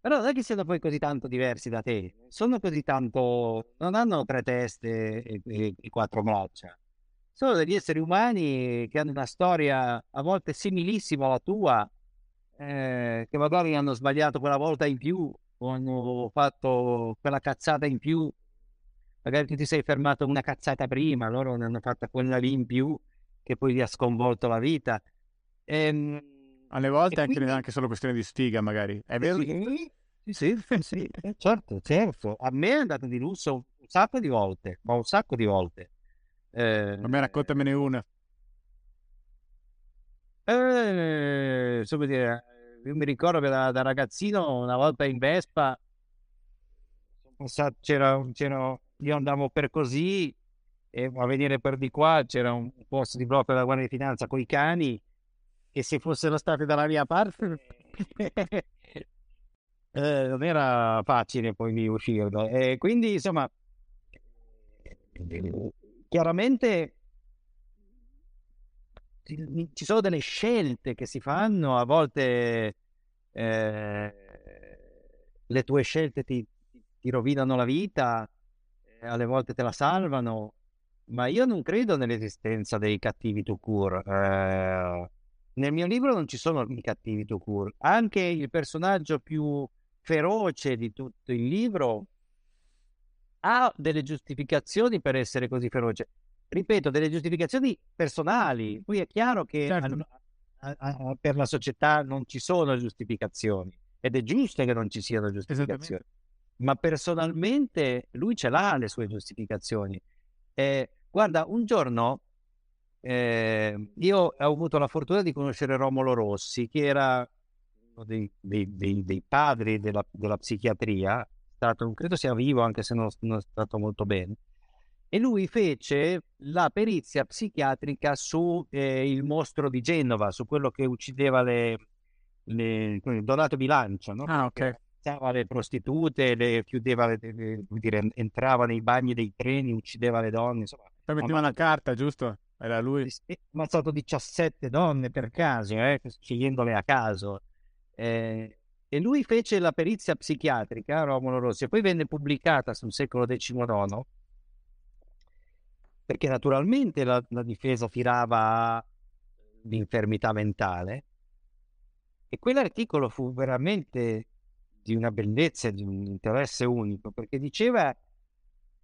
Però non è che siano poi così tanto diversi da te, sono così tanto, non hanno tre teste e, e, e quattro braccia sono degli esseri umani che hanno una storia a volte similissima alla tua, eh, che magari hanno sbagliato quella volta in più o hanno fatto quella cazzata in più. Magari tu ti sei fermato una cazzata prima, loro ne hanno fatta quella lì in più che poi gli ha sconvolto la vita. Ehm, Alle volte anche, quindi... anche solo questione di sfiga, magari. È vero? Sì, sì, sì, sì, certo, certo. A me è andato di lusso un sacco di volte, ma un sacco di volte. Eh, me raccontamene una. Eh, insomma, dire, io mi ricordo che da, da, ragazzino una volta in Vespa c'era, c'era, io andavo per così e a venire per di qua c'era un posto di blocco della Guardia di Finanza con i cani che se fossero stati dalla mia parte (laughs) eh, non era facile poi uscire. E quindi insomma chiaramente ci sono delle scelte che si fanno, a volte eh, le tue scelte ti, ti, rovinano la vita, alle volte te la salvano, ma io non credo nell'esistenza dei cattivi to cure. Eh, nel mio libro non ci sono i cattivi to cure. Anche il personaggio più feroce di tutto il libro ha delle giustificazioni per essere così feroce. Ripeto, delle giustificazioni personali. Poi è chiaro che certo. a, a, a, per la società non ci sono giustificazioni ed è giusto che non ci siano giustificazioni. Ma personalmente lui ce l'ha le sue giustificazioni. Eh, guarda, un giorno eh, io ho avuto la fortuna di conoscere Romolo Rossi, che era uno dei, dei, dei, dei padri della, della psichiatria, stato, credo sia vivo anche se non, non è stato molto bene. E lui fece la perizia psichiatrica su eh, il mostro di Genova, su quello che uccideva le, le Donato Bilancia, no? Ah, ok. le prostitute, le chiudeva, le, le, dire, entrava nei bagni dei treni, uccideva le donne. Insomma, Poi metteva una carta, giusto? Era lui. Ha ammazzato 17 donne per caso, eh, scegliendole a caso. Eh, e lui fece la perizia psichiatrica, Romolo Rossi, e poi venne pubblicata sul secolo XIX, perché naturalmente la, la difesa tirava l'infermità mentale, e quell'articolo fu veramente di una bellezza e di un interesse unico, perché diceva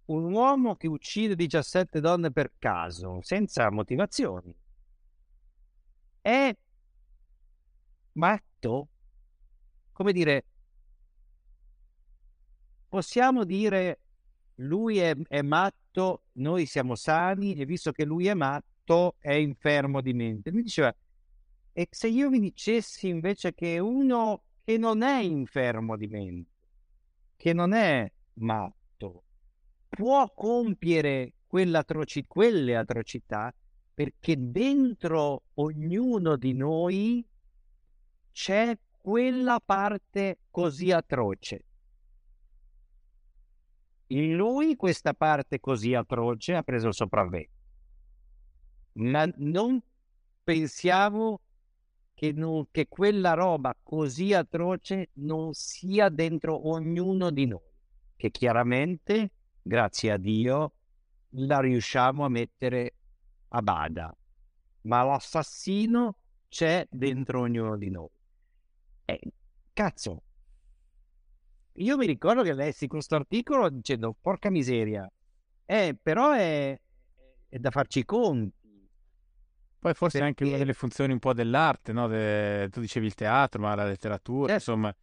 un uomo che uccide 17 donne per caso, senza motivazioni, è matto? Come dire, possiamo dire lui è, è matto, noi siamo sani e visto che lui è matto è infermo di mente. Lui diceva, e se io vi dicessi invece che uno che non è infermo di mente, che non è matto, può compiere quell'atroci- quelle atrocità perché dentro ognuno di noi c'è quella parte così atroce. In lui questa parte così atroce ha preso il sopravvento. Ma non pensiamo che, non, che quella roba così atroce non sia dentro ognuno di noi, che chiaramente grazie a Dio, la riusciamo a mettere a bada. Ma l'assassino c'è dentro ognuno di noi. E cazzo, io mi ricordo che lessi questo articolo dicendo porca miseria, eh, però è, è da farci i conti. Poi forse perché... anche una delle funzioni un po' dell'arte, no? De... tu dicevi il teatro, ma la letteratura, certo. insomma,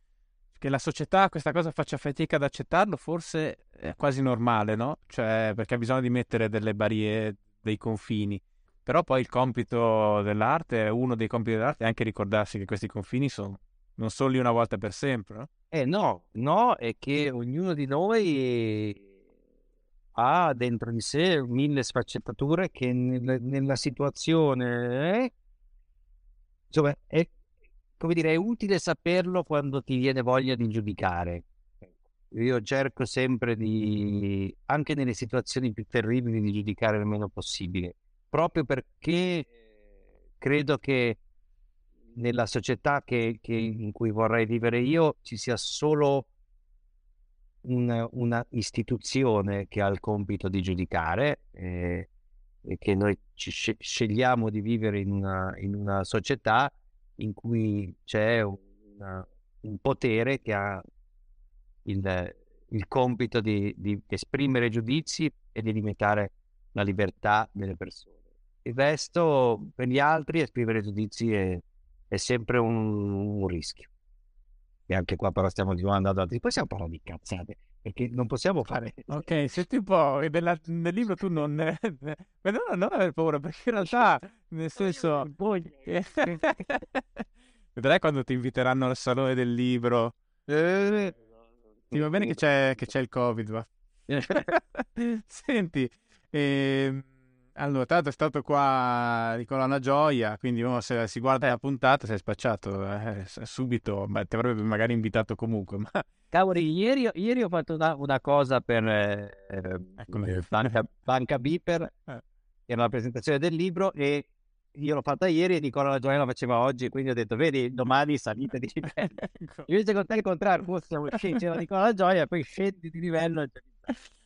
che la società questa cosa faccia fatica ad accettarlo, forse è quasi normale, no? Cioè, perché ha bisogno di mettere delle barriere, dei confini. Però poi il compito dell'arte, uno dei compiti dell'arte è anche ricordarsi che questi confini sono, non sono lì una volta per sempre, no? Eh no, no, è che ognuno di noi ha dentro di sé mille sfaccettature che nel, nella situazione è, insomma, è come dire, è utile saperlo quando ti viene voglia di giudicare. Io cerco sempre di, anche nelle situazioni più terribili, di giudicare il meno possibile, proprio perché credo che nella società che, che in cui vorrei vivere io ci sia solo un, una istituzione che ha il compito di giudicare eh, e che noi ci scegliamo di vivere in una, in una società in cui c'è una, un potere che ha il, il compito di, di, esprimere giudizi e di limitare la libertà delle persone. Il resto, per gli altri, esprimere giudizi è, è sempre un, un, rischio. E anche qua però stiamo andando avanti. Poi stiamo parlando di cazzate, perché non possiamo fare... Ok, senti un po', nella, nel libro tu non... non, non aver paura, perché in realtà, nel senso... (laughs) Vedrai quando ti inviteranno al salone del libro. Eh, ti va bene che c'è, che c'è il Covid, va. (laughs) (laughs) Senti, ehm, allora, tanto è stato qua Nicola Gioia, quindi oh, se si guarda la puntata sei spacciato eh, subito, beh, ti avrebbe magari invitato comunque. Ma... Cavoli, ieri, ieri ho fatto una, una cosa per eh, ecco, eh, Banca, Banca Biper, eh. era la presentazione del libro e io l'ho fatta ieri e Nicola La Gioia la faceva oggi, quindi ho detto, vedi, domani salite di (laughs) livello. ecco. Invece con te il contrario, forse siamo da Nicola La Gioia, poi scendi di livello. (laughs)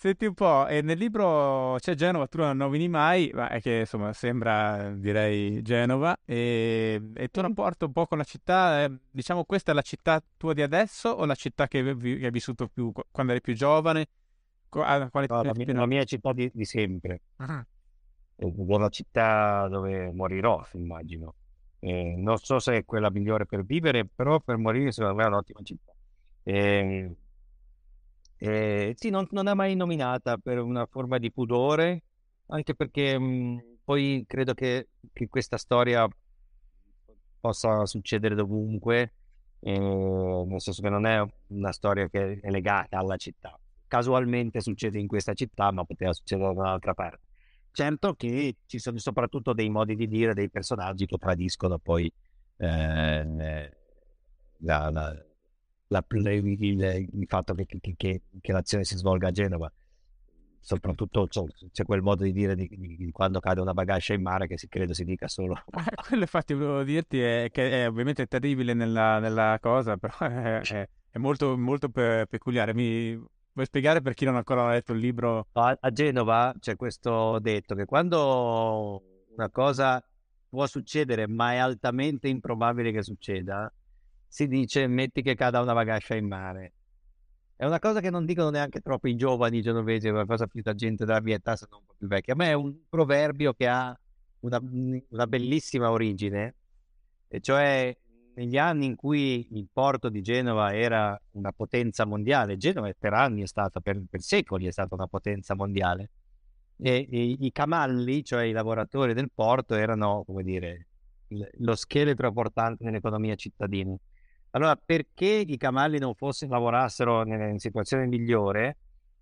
Senti un po', e nel libro c'è Genova, tu non nomini mai, ma è che insomma sembra, direi, Genova, e, e il tuo rapporto un po' con la città, è, diciamo questa è la città tua di adesso o la città che, che hai vissuto più quando eri più giovane? Ah, quale no, la, mia, la, mia, città di, di sempre, uh-huh. è la città dove morirò, immagino. Eh, non so se è quella migliore per vivere, però per morire secondo me è un'ottima città. Eh, eh, sì, non, non è mai nominata per una forma di pudore, anche perché mh, mhmm, poi credo che, che, questa storia possa succedere dovunque, eh, nel senso che non è una storia che è legata alla città. Casualmente succede in questa città, ma poteva succedere da un'altra parte. Certo che ci sono soprattutto dei modi di dire dei personaggi che tradiscono poi eh, la, la la, il, il, fatto che, che, che, che, l'azione si svolga a Genova. Soprattutto c'è, c'è quel modo di dire di, di, di, quando cade una bagascia in mare che si credo si dica solo. Eh, (laughs) quello infatti volevo dirti è che è ovviamente terribile nella, nella cosa, però è, è, è molto, molto pe- peculiare. Mi vuoi spiegare per chi non ha ancora letto il libro? A Genova c'è questo detto che quando una cosa può succedere ma è altamente improbabile che succeda, si dice metti che cada una bagascia in mare. È una cosa che non dicono neanche troppo i giovani genovesi, è una cosa più da gente della mia età, se non un po' più vecchia. A me è un proverbio che ha una, una bellissima origine, e cioè negli anni in cui il porto di Genova era una potenza mondiale, Genova per anni è stata, per, per secoli è stata una potenza mondiale, e, e, i camalli, cioè i lavoratori del porto, erano, come dire, lo scheletro portante nell'economia cittadina. Allora, perché i cavalli non fosse, lavorassero in situazione migliore,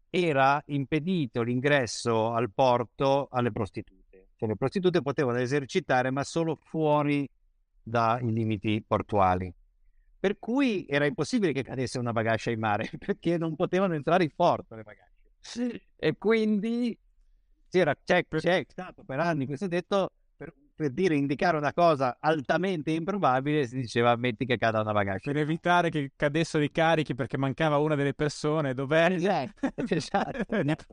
era impedito l'ingresso al porto alle prostitute. Cioè, le prostitute potevano esercitare, ma solo fuori dai limiti portuali. Per cui era impossibile che cadesse una bagascia in mare, (laughs) perché non potevano entrare in porto le bagasce. E quindi c'era, c'è, c'è stato per anni questo detto per dire indicare una cosa altamente improbabile si diceva metti che cada una bagascia. Per evitare che cadessero i carichi perché mancava una delle persone, dov'è? Esatto, (laughs) esatto.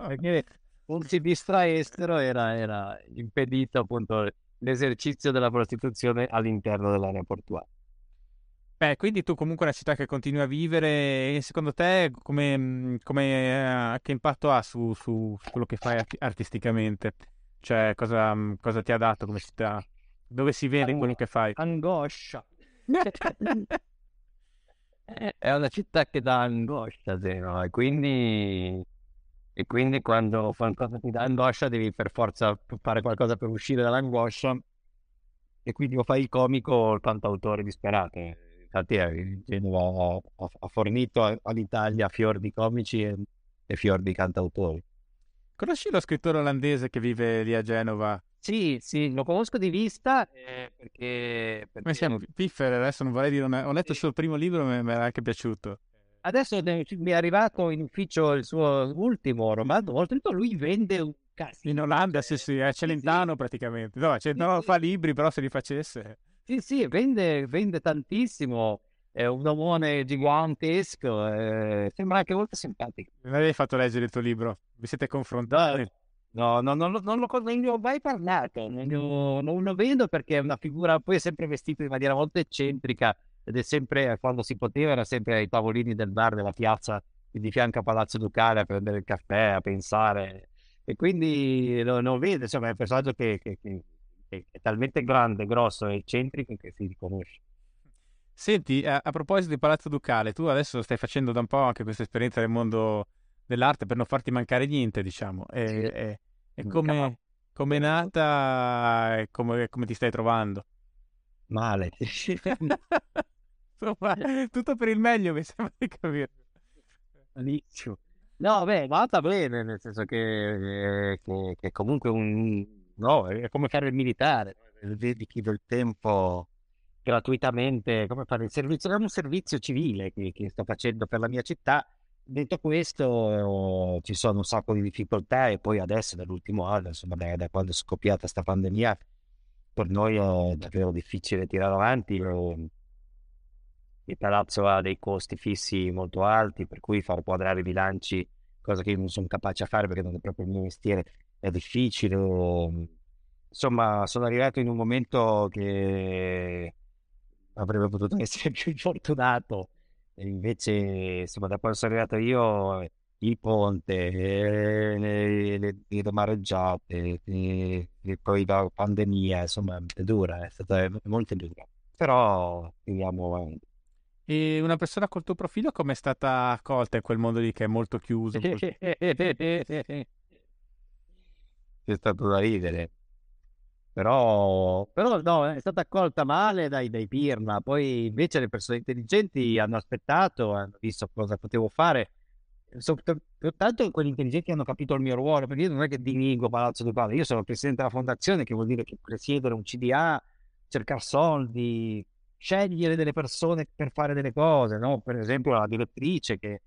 perché non si distraessero era, era impedito appunto l'esercizio della prostituzione all'interno dell'area portuale. Beh, quindi tu comunque è una città che continui a vivere e secondo te come, come, eh, che impatto ha su, su quello che fai artisticamente? Cioè, cosa, mm, cosa ti ha dato come città? Dove si vede Ang- quello che fai? Angoscia. (laughs) è una città che dà angoscia, no? e quindi, e quindi quando qualcosa ti dà angoscia devi per forza fare qualcosa per uscire dall'angoscia e quindi o fai il comico o il cantautore disperato. Infatti eh, Genova ha, ha fornito all'Italia fior di comici e, e fior di cantautori. Conosci lo scrittore olandese che vive lì a Genova? Sì, sì, lo conosco di vista eh, perché, perché... Come si chiama? Piffer, adesso non vorrei dire, ho letto il suo primo libro e mi era anche piaciuto. Adesso mi è arrivato in ufficio il suo ultimo romanzo, oltretutto lui vende un cazzo. In Olanda, sì, sì, è Celentano sì, praticamente. No, cioè, non fa libri, però se li facesse... Sì, sì, vende, vende tantissimo è un omone gigantesco, eh, sembra anche molto simpatico. Non avevi fatto leggere il tuo libro? Vi siete confrontati? No, no, no, non, non, lo, non ne ho mai parlato, non lo, non lo vedo perché è una figura, poi è sempre vestito in maniera molto eccentrica ed è sempre, quando si poteva, era sempre ai tavolini del bar della piazza di fianco a Palazzo Ducale a prendere il caffè, a pensare. E quindi lo, lo vedo, insomma, è un personaggio che, che, che, che è talmente grande, grosso e eccentrico che si riconosce. Senti, a, a, proposito di Palazzo Ducale, tu adesso stai facendo da un po' anche questa esperienza nel mondo dell'arte per non farti mancare niente, diciamo. E, sì. e, e come, come è nata e come, come, ti stai trovando? Male. (laughs) (laughs) Insomma, tutto per il meglio, mi sembra di capire. Malissimo. No, beh, vada bene, nel senso che, che, che comunque un... No, è come fare il militare, dedichi del tempo gratuitamente, come fare il servizio, è un servizio civile che, che sto facendo per la mia città. Detto questo, ci sono un sacco di difficoltà e poi adesso, nell'ultimo anno, insomma, da, da quando è scoppiata questa pandemia, per noi è davvero difficile tirare avanti. Il palazzo ha dei costi fissi molto alti, per cui far quadrare i bilanci cosa che io non sono capace a fare perché non è proprio il mio mestiere, è difficile. Insomma, sono arrivato in un momento che avrebbe potuto (laughs) essere più infortunato, e invece, insomma, da quando sono arrivato io, il ponte, eh, le, le, le mareggiate, e, e poi la pandemia, insomma, è dura, è stata molto dura. Però andiamo avanti. E una persona col tuo profilo come è stata accolta in quel mondo lì che è molto chiuso? (laughs) C'è stato da ridere. Però, però no, è stata accolta male dai, dai Pirma. Poi invece le persone intelligenti hanno aspettato, hanno visto cosa potevo fare. Soltanto quelli intelligenti hanno capito il mio ruolo, perché io non è che dirigo Palazzo Ducale, io sono presidente della fondazione, che vuol dire che presiedere un CDA, cercare soldi, scegliere delle persone per fare delle cose, no? Per esempio la direttrice che,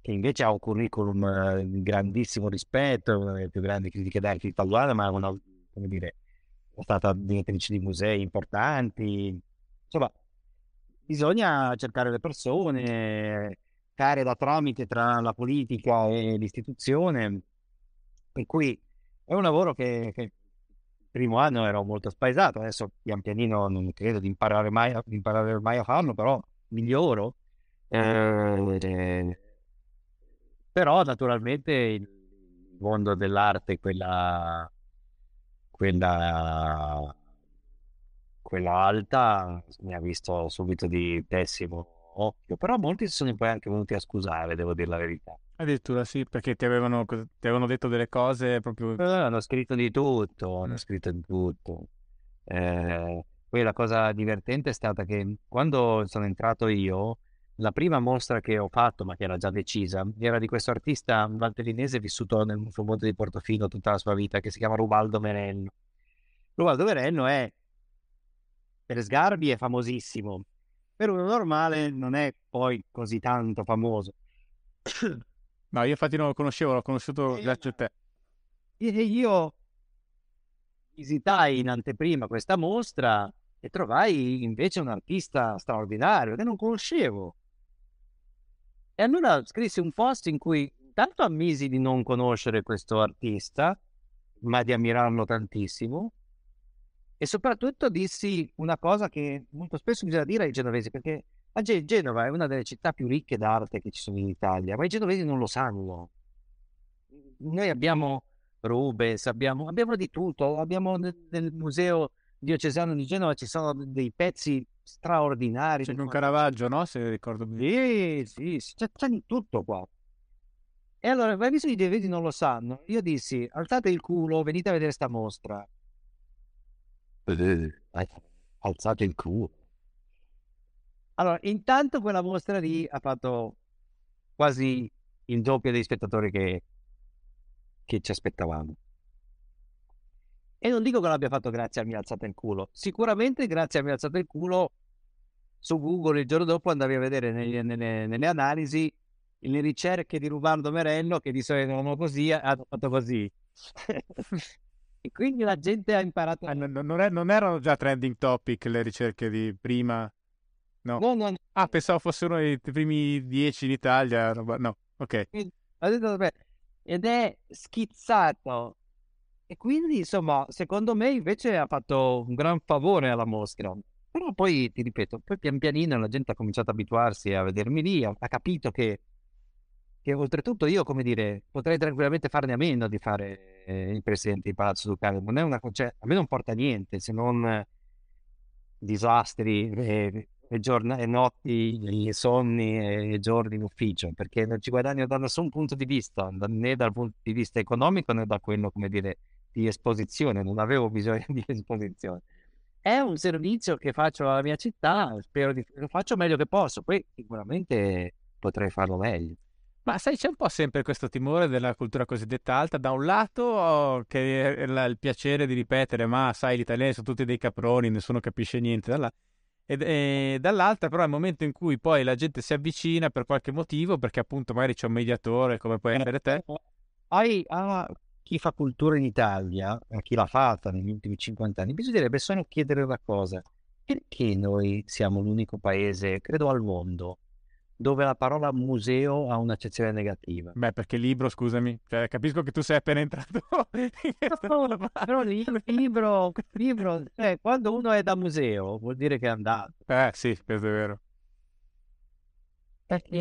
che invece ha un curriculum eh, di grandissimo rispetto, una delle più grandi critiche d'arte italiane, ma una, come dire, è stata direttrice di musei importanti. Insomma, bisogna cercare le persone, fare da tramite tra la politica e l'istituzione, per cui è un lavoro che, che primo anno ero molto spaesato, adesso pian pianino non credo di imparare mai, di imparare mai a farlo, però miglioro. Eh, però naturalmente il mondo dell'arte, quella, quella, quella alta, mi ha visto subito di pessimo occhio, però molti si sono poi anche venuti a scusare, devo dire la verità. Addirittura sì, perché ti avevano, ti avevano detto delle cose proprio... Eh, hanno scritto di tutto, hanno mm. scritto di tutto. Eh, poi la cosa divertente è stata che quando sono entrato io, la prima mostra che ho fatto, ma che era già decisa, era di questo artista valtellinese vissuto nel mondo di Portofino tutta la sua vita, che si chiama Rubaldo Merello. Rubaldo Merello è, per Sgarbi è famosissimo, per uno normale non è poi così tanto famoso. (coughs) No, io infatti non lo conoscevo, l'ho conosciuto e grazie a te. E io visitai in anteprima questa mostra e trovai invece un artista straordinario che non conoscevo. E allora scrissi un post in cui tanto ammisi di non conoscere questo artista, ma di ammirarlo tantissimo, e soprattutto dissi una cosa che molto spesso bisogna dire ai genovesi, perché Genova è una delle città più ricche d'arte che ci sono in Italia, ma i genovesi non lo sanno. Noi abbiamo Rubens, abbiamo, abbiamo di tutto, abbiamo nel, nel, museo diocesano di Genova ci sono dei pezzi straordinari. C'è un Caravaggio, no? Se ricordo bene. Sì, sì, c'è, c'è di tutto qua. E allora, visto che i genovesi non lo sanno, io dissi, alzate il culo, venite a vedere sta mostra. Alzate il culo. Allora, intanto quella mostra lì ha fatto quasi il doppio dei spettatori che, che ci aspettavamo. E non dico che l'abbia fatto grazie a mi alzata il culo. Sicuramente grazie a mi alzata il culo su Google il giorno dopo andavi a vedere nelle, nelle, nelle analisi le ricerche di Rubaldo Merello che di solito erano così, hanno fatto così. (laughs) e quindi la gente ha imparato. Ah, non, non, è, non erano già trending topic le ricerche di prima? No. no, no. Ah, pensavo fosse uno dei primi dieci in Italia. No, ok. Ed è schizzato. E quindi, insomma, secondo me invece ha fatto un gran favore alla mostra. Però poi, ti ripeto, poi pian pianino la gente ha cominciato ad abituarsi a vedermi lì, ha, ha capito che, che, oltretutto io, come dire, potrei tranquillamente farne a meno di fare eh, il presidente di Palazzo Ducale. Non è una, cioè, a me non porta niente se non disastri, eh, e, giorn- e notti, e sonni e giorni in ufficio, perché non ci guadagno da nessun punto di vista, né dal punto di vista economico né da quello, come dire, di esposizione, non avevo bisogno (laughs) di esposizione. È un servizio che faccio alla mia città, spero di lo faccio meglio che posso, poi sicuramente potrei farlo meglio. Ma sai, c'è un po' sempre questo timore della cultura cosiddetta alta, da un lato oh, che è il piacere di ripetere, ma sai, gli italiani sono tutti dei caproni, nessuno capisce niente, dall'altro e, e, dall'altra però è il momento in cui poi la gente si avvicina per qualche motivo, perché appunto magari c'è un mediatore come puoi essere te. Hai, ah, chi fa cultura in Italia, chi l'ha fatta negli ultimi 50 anni, bisognerebbe solo chiedere una cosa. Perché noi siamo l'unico paese, credo al mondo, dove la parola museo ha un'accezione negativa. Beh, perché libro, scusami, cioè, capisco che tu sei appena entrato. (laughs) no, però il libro, libro cioè, quando uno è da museo vuol dire che è andato. Eh sì, questo è vero. Perché,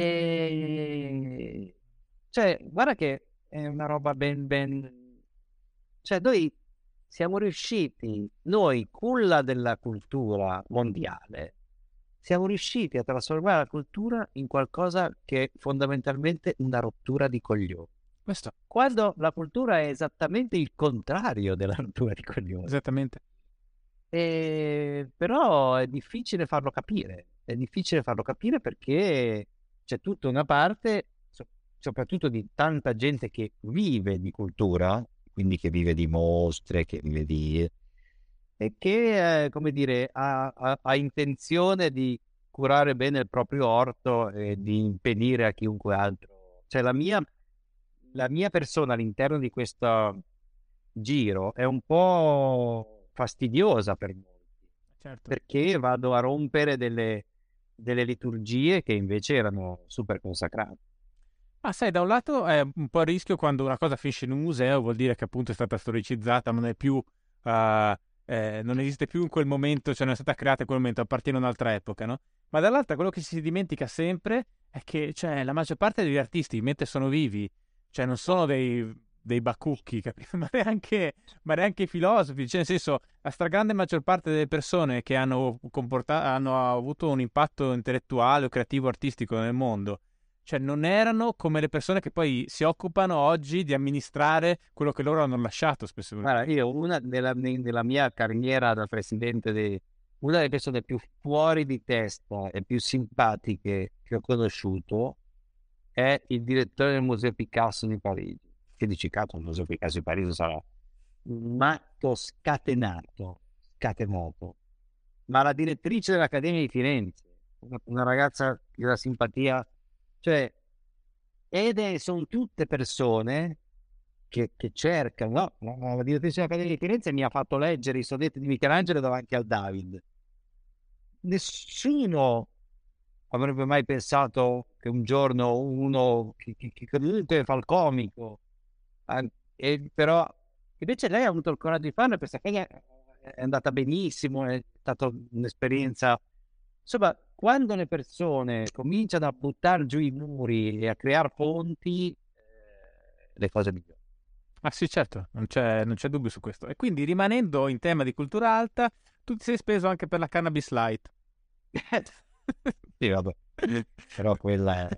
cioè, guarda che è una roba ben, ben... Cioè, noi siamo riusciti, noi, culla della cultura mondiale, siamo riusciti a trasformare la cultura in qualcosa che è fondamentalmente una rottura di coglioni. Questo. Quando la cultura è esattamente il contrario della rottura di coglioni. Esattamente. E... Però è difficile farlo capire. È difficile farlo capire perché c'è tutta una parte, soprattutto di tanta gente che vive di cultura, quindi che vive di mostre, che vive di e che, eh, come dire, ha, ha, ha, intenzione di curare bene il proprio orto e di impedire a chiunque altro. Cioè la mia, la mia persona all'interno di questo giro è un po' fastidiosa per molti, certo. perché vado a rompere delle, delle liturgie che invece erano super consacrate. Ma sai, da un lato è un po' a rischio quando una cosa finisce in un museo, vuol dire che appunto è stata storicizzata, non è più uh, eh, non esiste più in quel momento, cioè non è stata creata in quel momento, appartiene a un'altra epoca, no? Ma dall'altra quello che si dimentica sempre è che cioè, la maggior parte degli artisti, mentre sono vivi, cioè non sono dei, dei bacucchi, (laughs) ma, neanche, ma neanche i filosofi, cioè nel senso la stragrande maggior parte delle persone che hanno, comportato, hanno avuto un impatto intellettuale o creativo artistico nel mondo cioè non erano come le persone che poi si occupano oggi di amministrare quello che loro hanno lasciato spesso. Guarda, io una nella, nella mia carriera da presidente di una delle persone più fuori di testa e più simpatiche che ho conosciuto è il direttore del Museo Picasso di Parigi. Che dici, cazzo, il Museo Picasso di Parigi sarà un matto scatenato, scatenato. Ma la direttrice dell'Accademia di Firenze, una, una ragazza una simpatia cioè, ed è, sono tutte persone che, che cercano, no? La direttrice dell'Accademia di Firenze mi ha fatto leggere i sonetti di Michelangelo davanti al David. Nessuno avrebbe mai pensato che un giorno uno che, che, che fa il comico, eh, però invece lei ha avuto il coraggio di farlo perché è andata benissimo, è stata un'esperienza Insomma, quando le persone cominciano a buttare giù i muri e a creare ponti, eh, le cose migliorano. Ah sì, certo, non c'è, non c'è, dubbio su questo. E quindi rimanendo in tema di cultura alta, tu ti sei speso anche per la cannabis light. (laughs) sì, vabbè. Però quella è...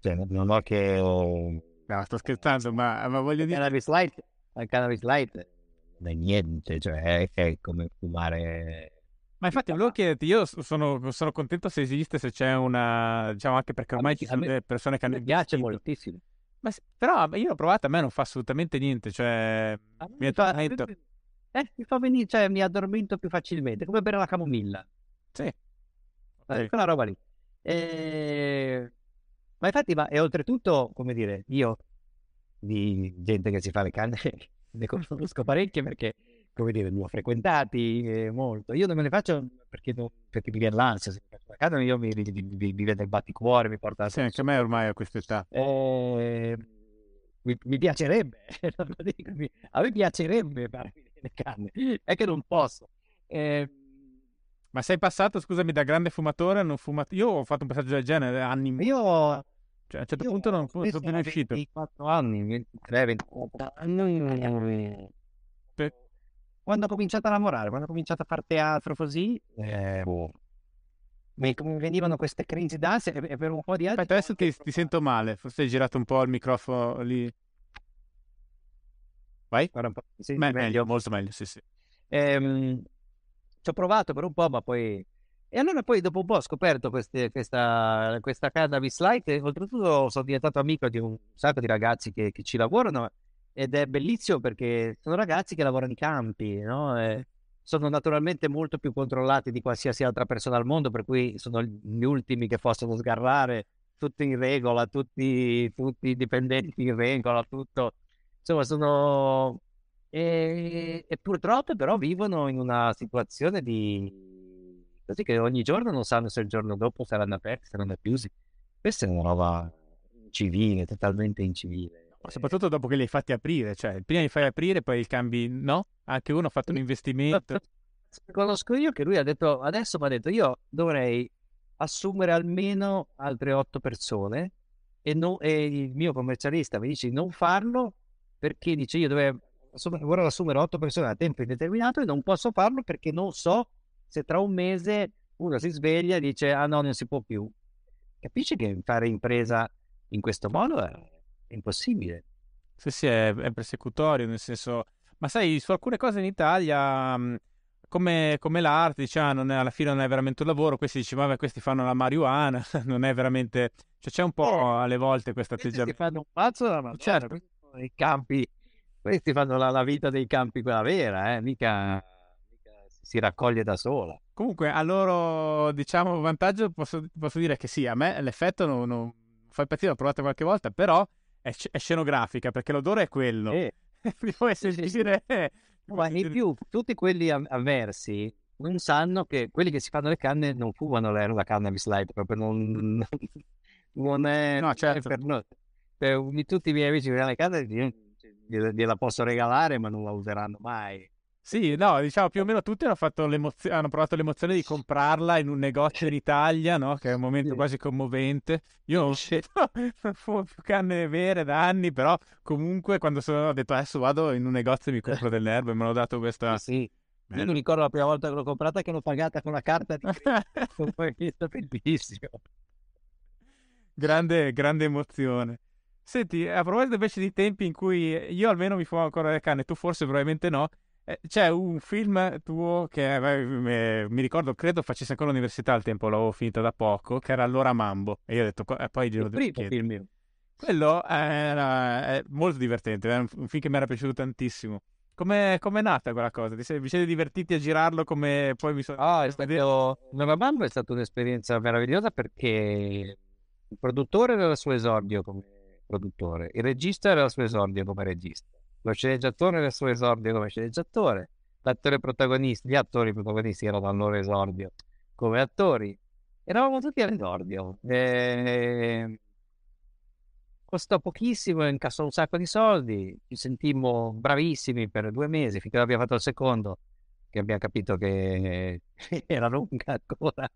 Cioè, non ho che... No, sto scherzando, ma, ma voglio dire... Cannabis light, la cannabis light non è niente, cioè è come fumare ma infatti volevo chiederti, io sono, sono, contento se esiste, se c'è una, diciamo anche perché ormai ci sono delle persone che hanno... Mi piace moltissimo. Ma, però io l'ho provata, a me non fa assolutamente niente, cioè... Mi, fa, detto... eh, mi fa venire, cioè mi addormento più facilmente, come bere la camomilla. Sì. Eh, quella roba lì. E... Ma infatti, ma, e oltretutto, come dire, io di gente che si fa le canne (laughs) ne conosco parecchie perché come dire, li ho frequentati eh, molto. Io non me ne faccio perché, non, perché mi viene l'ansia, se mi faccio la io mi, mi, mi, mi viene il batticuore, mi porta... Sì, anche a me ormai a questa età. Eh, mi, mi, piacerebbe, (laughs) a me piacerebbe farmi (laughs) le canne, è che non posso. Eh, ma sei passato, scusami, da grande fumatore a non fumatore? Io ho fatto un passaggio del genere, anni... Io... Cioè, a un certo punto non sono più riuscito. 24 anni, 23, 24 anni. Quando ho cominciato a lavorare, quando ho cominciato a fare teatro così, eh, boh. mi, venivano queste crisi d'ansia e, per un po' di anni... Aspetta, adesso ti, ti, sento male, forse hai girato un po' il microfono lì. Vai? Guarda un po'. Sì, Me- meglio, molto meglio, sì, sì. Ehm, ci ho provato per un po', ma poi... E allora poi dopo un po' ho scoperto queste, questa, questa cannabis light e oltretutto sono diventato amico di un sacco di ragazzi che, che ci lavorano ed è bellissimo perché sono ragazzi che lavorano in campi, no? Sono naturalmente molto più controllati di qualsiasi altra persona al mondo, per cui sono gli ultimi che possono sgarrare, tutti in regola, tutti, tutti dipendenti in regola, tutto. Insomma, sono... E, e purtroppo però vivono in una situazione di così che ogni giorno non sanno se il giorno dopo saranno aperti, saranno chiusi. Questa è una roba civile, totalmente incivile. Soprattutto dopo che li hai fatti aprire, cioè prima li fai aprire, poi il cambi, no? Anche uno ha fatto un investimento. Conosco io che lui ha detto, adesso mi ha detto, io dovrei assumere almeno altre otto persone e, no, e il mio commercialista mi dice di non farlo perché dice io assumere, vorrei assumere otto persone a tempo indeterminato e non posso farlo perché non so se tra un mese uno si sveglia e dice ah no non si può più. Capisci che fare impresa in questo modo è impossibile. Sì, sì, è, è persecutorio, nel senso... Ma sai, su alcune cose in Italia, come, come l'arte, diciamo, non è, alla fine non è veramente un lavoro, questi dicevano, questi fanno la marijuana, (laughs) non è veramente... Cioè c'è un po' oh, alle volte questo atteggiamento. Questi fanno un pazzo della Madonna, certo. i campi, questi fanno la, la, vita dei campi quella vera, eh? mica, mica si raccoglie da sola. Comunque, a loro, diciamo, vantaggio posso, posso dire che sì, a me l'effetto non, non fa impazzire, l'ho provato qualche volta, però è, è scenografica, perché l'odore è quello. Eh. (laughs) Puoi sentire... Ma in più, tutti quelli avversi non sanno che quelli che si fanno le canne non fumano la, la cannabis light, proprio non, (laughs) non è, no, certo. per noi. Per tutti i miei amici che hanno le canne gliela posso regalare, ma non la useranno mai. Sì, no, diciamo più o meno tutti hanno, hanno, provato l'emozione di comprarla in un negozio in Italia, no? Che è un momento sì. quasi commovente. Io non, (laughs) non fumo più canne vere da anni, però comunque quando sono, ho detto adesso vado in un negozio e mi compro delle erbe, me l'ho dato questa... Sì, Io non ricordo la prima volta che l'ho comprata che l'ho pagata con la carta di credito. (laughs) bellissimo. Grande, grande emozione. Senti, a proposito invece di tempi in cui io almeno mi fumo ancora le canne, tu forse probabilmente no, c'è un film tuo che eh, mi ricordo, credo facessi ancora l'università al tempo, l'avevo finita da poco, che era Allora Mambo. E io ho detto, eh, poi glielo devo chiedere. film mio. Quello era è molto divertente, è un film che mi era piaciuto tantissimo. Come è nata quella cosa? vi siete divertiti a girarlo come poi mi sono... Ah, è stato... Allora Mambo è stata un'esperienza meravigliosa perché il produttore era il suo esordio come produttore, il regista era il suo esordio come regista lo sceneggiatore nel suo esordio come sceneggiatore, l'attore protagonista, gli attori protagonisti erano al loro esordio come attori, eravamo tutti all'esordio. E... Costò pochissimo, incassò un sacco di soldi, ci sentimmo bravissimi per due mesi finché abbiamo fatto il secondo, che abbiamo capito che (laughs) era lunga ancora.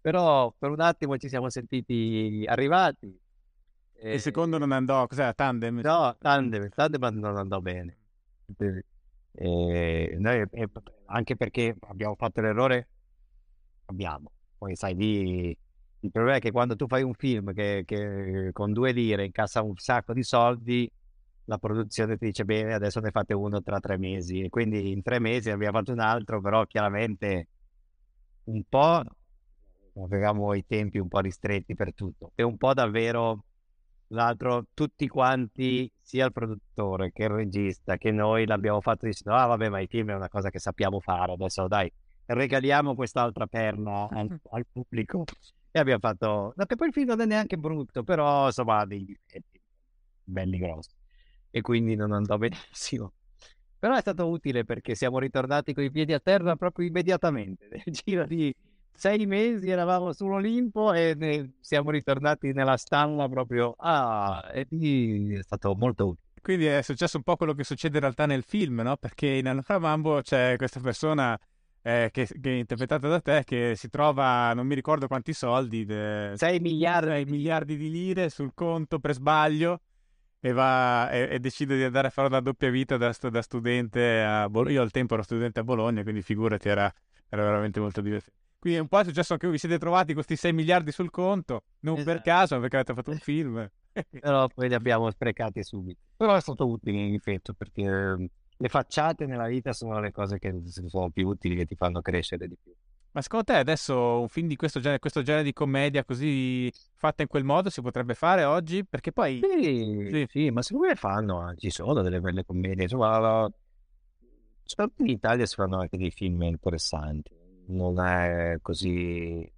Però per un attimo ci siamo sentiti arrivati e il secondo non andò, cos'era? Tandem? No, Tandem, Tandem non andò bene. E noi, anche perché abbiamo fatto l'errore, abbiamo. Poi sai, lì il problema è che quando tu fai un film che, che con due lire incassa un sacco di soldi, la produzione ti dice bene, adesso ne fate uno tra tre mesi. E quindi in tre mesi abbiamo fatto un altro, però chiaramente un po' avevamo i tempi un po' ristretti per tutto e un po' davvero l'altro tutti quanti, sia il produttore che il regista che noi l'abbiamo fatto dicendo ah vabbè ma i film è una cosa che sappiamo fare, adesso dai regaliamo quest'altra perna al, (laughs) al pubblico e abbiamo fatto, no, che poi il film non è neanche brutto, però insomma ha dei belli grossi e quindi non andò benissimo. Però è stato utile perché siamo ritornati con i piedi a terra proprio immediatamente, nel giro di sei mesi eravamo sull'Olimpo e siamo ritornati nella stalla proprio. Ah, e lì è stato molto utile. Quindi è successo un po' quello che succede in realtà nel film, no? Perché in Allora Mambo c'è questa persona eh, che, che, è interpretata da te che si trova, non mi ricordo quanti soldi, 6 miliardi. 6 miliardi di lire sul conto per sbaglio e, va, e, e, decide di andare a fare una doppia vita da, da studente a Bologna. Io al tempo ero studente a Bologna, quindi figurati, era, era veramente molto divertente. Quindi un po' è successo anche voi, vi siete trovati questi 6 miliardi sul conto, non esatto. per caso, ma perché avete fatto un film. (laughs) Però poi li abbiamo sprecati subito. Però è stato utile in effetti, perché ehm, le facciate nella vita sono le cose che sono più utili, che ti fanno crescere di più. Ma secondo te adesso un film di questo genere, questo genere di commedia così fatta in quel modo si potrebbe fare oggi? Perché poi... Sì, sì, sì ma secondo me fanno, ci sono delle belle commedie, insomma, in Italia si fanno anche dei film interessanti non è così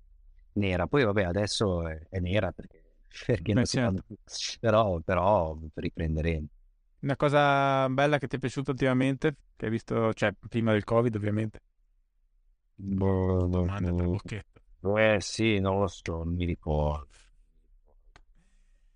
nera. Poi vabbè, adesso è, è nera perché, (laughs) perché non certo. più. Però, però riprenderemo. Una cosa bella che ti è piaciuta ultimamente, che hai visto, cioè prima del Covid ovviamente? Boh, Domanda boh, bocchetto. eh sì, non lo so, non mi ricordo.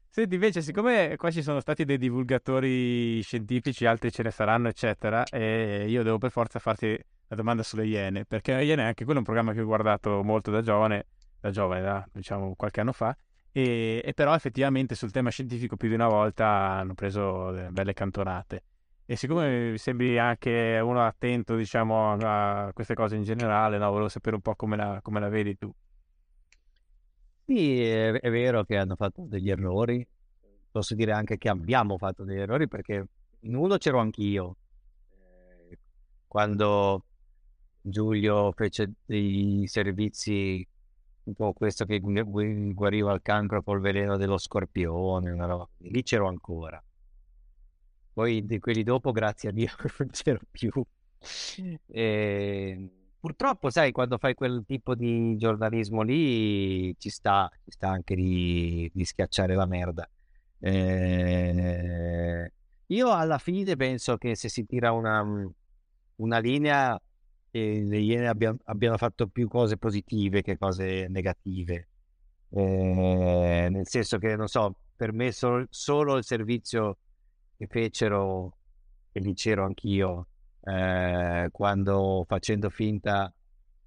Senti, invece, siccome qua ci sono stati dei divulgatori scientifici, altri ce ne saranno, eccetera, e io devo per forza farti la domanda sulle Iene, perché Iene anche quello è un programma che ho guardato molto da giovane, da giovane, da, diciamo qualche anno fa, e, e però effettivamente sul tema scientifico più di una volta hanno preso belle cantonate. E siccome mi sembri anche uno attento, diciamo, a queste cose in generale, no, volevo sapere un po' come la, come la vedi tu. Sì, è, è vero che hanno fatto degli errori, posso dire anche che abbiamo fatto degli errori perché in uno c'ero anch'io. Eh, Quando Giulio fece dei servizi, un po' questo che gu- gu- guariva il cancro col veleno dello scorpione, una roba lì c'ero ancora. Poi di quelli dopo, grazie a Dio, (laughs) non c'ero più. E purtroppo, sai, quando fai quel tipo di giornalismo lì, ci sta, ci sta anche di, di schiacciare la merda. Eh, io alla fine penso che se si tira una, una linea, eh, le Iene abbia- abbiano fatto più cose positive che cose negative. Eh, nel senso che, non so, per me solo, solo il servizio che fecero, e lì c'ero anch'io, eh, quando facendo finta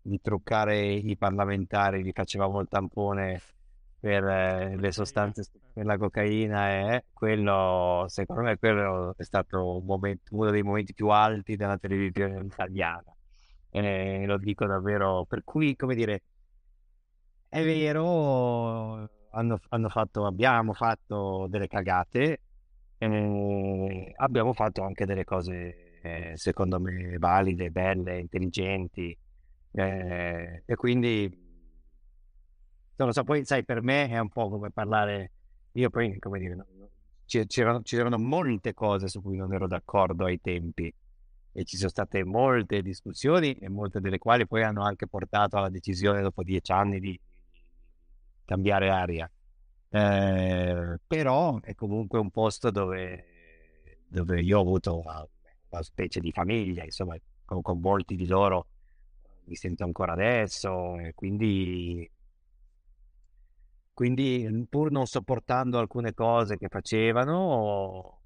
di truccare i parlamentari, gli facevamo il tampone per eh, le sostanze, per la cocaina, e quello, secondo me, quello è stato un momento- uno dei momenti più alti della televisione italiana. E lo dico davvero, per cui, come dire, è vero, hanno, hanno fatto, abbiamo fatto delle cagate, eh, abbiamo fatto anche delle cose, eh, secondo me, valide, belle, intelligenti, eh, e quindi, non lo so, poi sai, per me è un po' come parlare, io poi, come dire, c'erano, c'erano molte cose su cui non ero d'accordo ai tempi e ci sono state molte discussioni e molte delle quali poi hanno anche portato alla decisione dopo dieci anni di cambiare aria. Eh, però è comunque un posto dove, dove io ho avuto una, una specie di famiglia, insomma, con, con molti di loro mi sento ancora adesso, e quindi, quindi pur non sopportando alcune cose che facevano,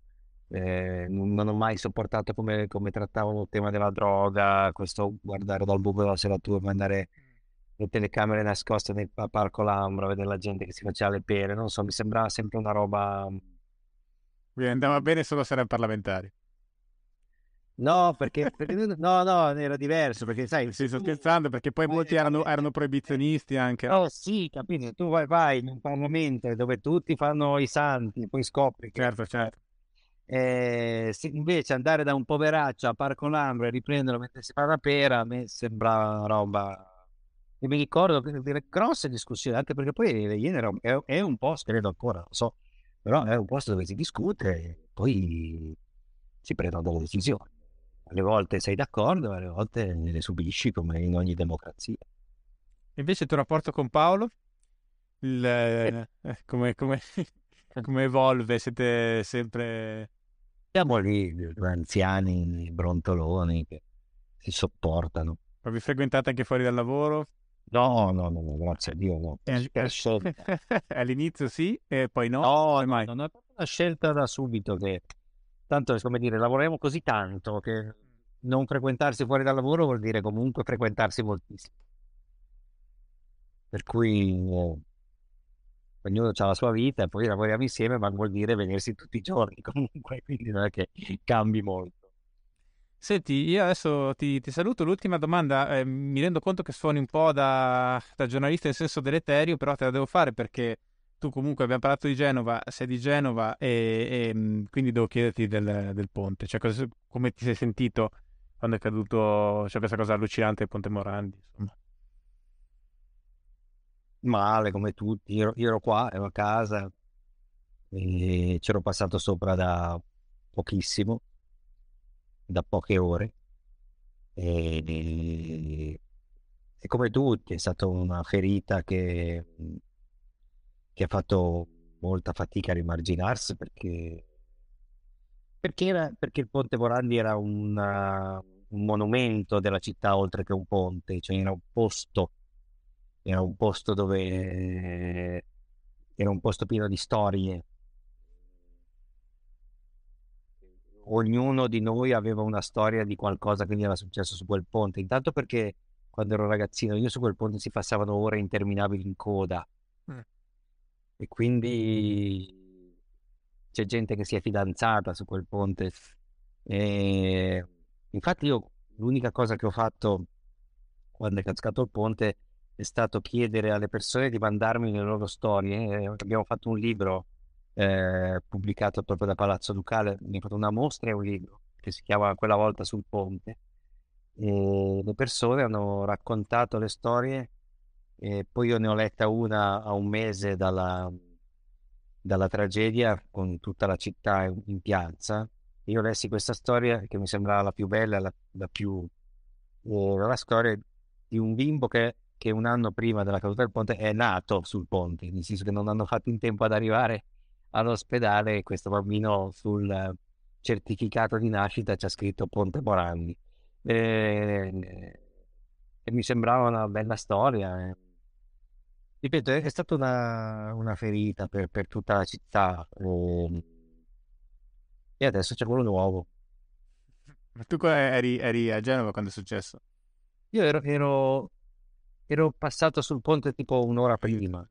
eh, non, ho mai sopportato come, come trattavano il tema della droga, questo guardare dal buco della serratura, mandare le telecamere nascoste nel pa- Parco Lambro, vedere la gente che si faceva le pere, non so, mi sembrava sempre una roba... Quindi andava bene solo se erano parlamentari. No, perché, perché- no, no, era diverso, perché sai, Sì, sto scherzando perché poi molti erano, erano proibizionisti anche. oh sì, capito, tu vai, vai in un Parlamento dove tutti fanno i santi, poi scopri che Certo, certo. Eh, invece andare da un poveraccio a Parco Lambro e riprenderlo mentre si fa la pera, a me sembra una roba... E mi ricordo delle grosse discussioni, anche perché poi Iene è, un posto, credo ancora, non so, però è un posto dove si discute e poi si prendono delle decisioni. Alle volte sei d'accordo, alle volte le subisci come in ogni democrazia. Invece il tuo rapporto con Paolo? Il, E eh, come, come- (laughs) come evolve? Siete sempre... siamo lì, anziani brontoloni che si sopportano. Ma vi frequentate anche fuori dal lavoro? No, no, no, no, grazie a Dio, no. Eh, scelta. (laughs) All'inizio sì, e poi no. No, no, mai? no, è proprio una scelta da subito che tanto come dire, lavoriamo così tanto che non frequentarsi fuori dal lavoro vuol dire comunque frequentarsi moltissimo. Per cui eh, ognuno ha la sua vita e poi lavoriamo insieme, ma vuol dire vedersi tutti i giorni (laughs) comunque, quindi non è che cambi molto. Senti, io adesso ti, ti saluto. L'ultima domanda, eh, mi rendo conto che suoni un po' da, da giornalista in senso deleterio, però te la devo fare perché tu comunque abbiamo parlato di Genova, sei di Genova e, e, mh, quindi devo chiederti del, del ponte. Cioè, cosa- come ti sei sentito quando è caduto, cioè, questa cosa allucinante del Ponte Morandi, insomma. Male come tutti, io, io ero qua, ero a casa e c'ero passato sopra da pochissimo, da poche ore. E, e come tutti è stata una ferita che, che ha fatto molta fatica a rimarginarsi perché, perché, era- perché il Ponte Morandi era una- un monumento della città oltre che un ponte, cioè era un posto, era un posto dove era un posto pieno di storie. Ognuno di noi aveva una storia di qualcosa che gli era successo su quel ponte. Intanto perché quando ero ragazzino io su quel ponte si passavano ore interminabili in coda. Mm. E quindi c'è gente che si è fidanzata su quel ponte. E infatti io l'unica cosa che ho fatto quando è cascato il ponte è stato chiedere alle persone di mandarmi le loro storie. abbiamo fatto un libro eh, pubblicato proprio da Palazzo Ducale, abbiamo fatto una mostra e un libro che si chiama Quella volta sul ponte. E le persone hanno raccontato le storie e poi io ne ho letta una a un mese dalla, dalla tragedia con tutta la città in, in piazza. Io lessi questa storia che mi sembrava la più bella, la, la più... Eh, la storia di un bimbo che che un anno prima della caduta del ponte è nato sul ponte, nel senso che non hanno fatto in tempo ad arrivare all'ospedale e questo bambino sul certificato di nascita c'è scritto Ponte Morandi. E, e mi sembrava una bella storia. Ripeto, è, è stata una, una ferita per, per, tutta la città e, ehm, e adesso c'è quello nuovo. Ma tu eri, eri, a Genova quando è successo? Io ero, ero ero passato sul ponte tipo un'ora prima.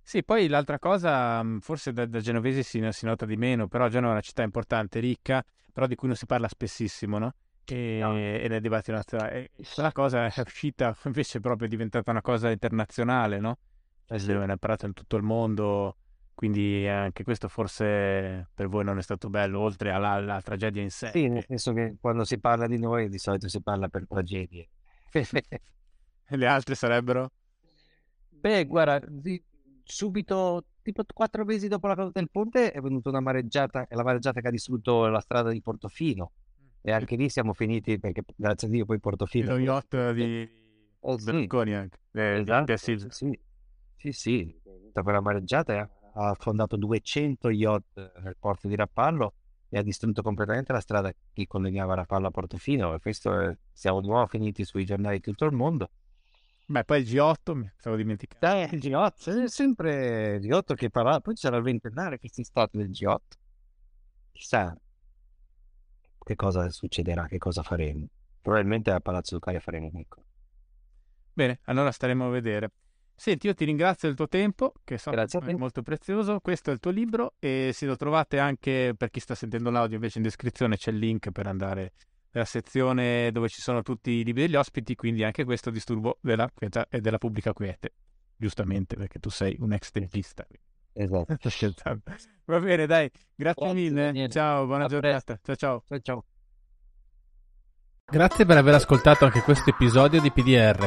Sì, poi l'altra cosa, mhmm, forse da, da genovesi si, si, nota di meno, però Genova è una città importante, ricca, però di cui non si parla spessissimo, no? E, no. e nel dibattito nazionale. Quella cosa è uscita, (laughs) invece proprio è diventata una cosa internazionale, no? Eh sì. Ne è parlato in tutto il mondo, quindi anche questo forse per voi non è stato bello, oltre alla, alla tragedia in sé. Sì, nel senso che quando si parla di noi di solito si parla per tragedie. (laughs) E le altre sarebbero? Beh, guarda, subito, tipo quattro mesi dopo la caduta del ponte, è venuta una mareggiata, e la mareggiata che ha distrutto la strada di Portofino. E anche lì siamo finiti perché, grazie a Dio, poi Portofino. Lo yacht di oh, Berlusconi anche. Eh, esatto, sì, sì, sì, sì. Quella mareggiata ha affondato 200 yacht nel porto di Rappallo e ha distrutto completamente la strada che collegava Rapallo a Portofino e questo è, siamo di nuovo finiti sui giornali di tutto il mondo. Beh, poi il G8 mi stavo dimenticando. Dai, il G8, è sempre il G8 che parla, poi c'era il ventennale quest'estate del G8. Chissà che cosa succederà, che cosa faremo. Probabilmente a Palazzo Ducaria faremo qualcosa. Bene, allora staremo a vedere. Senti, io ti ringrazio del tuo tempo, che so Grazie che è molto prezioso. Questo è il tuo libro e se lo trovate anche per chi sta sentendo l'audio, invece in descrizione c'è il link per andare nella sezione dove ci sono tutti i libri degli ospiti, quindi anche questo disturbo della quieta e della pubblica quiete. Giustamente, perché tu sei un ex dentista. Esatto. (laughs) Va bene, dai, grazie, grazie mille. Daniele. Ciao, buona A giornata. Ciao, ciao. Ciao, ciao. Grazie per aver ascoltato anche questo episodio di PDR.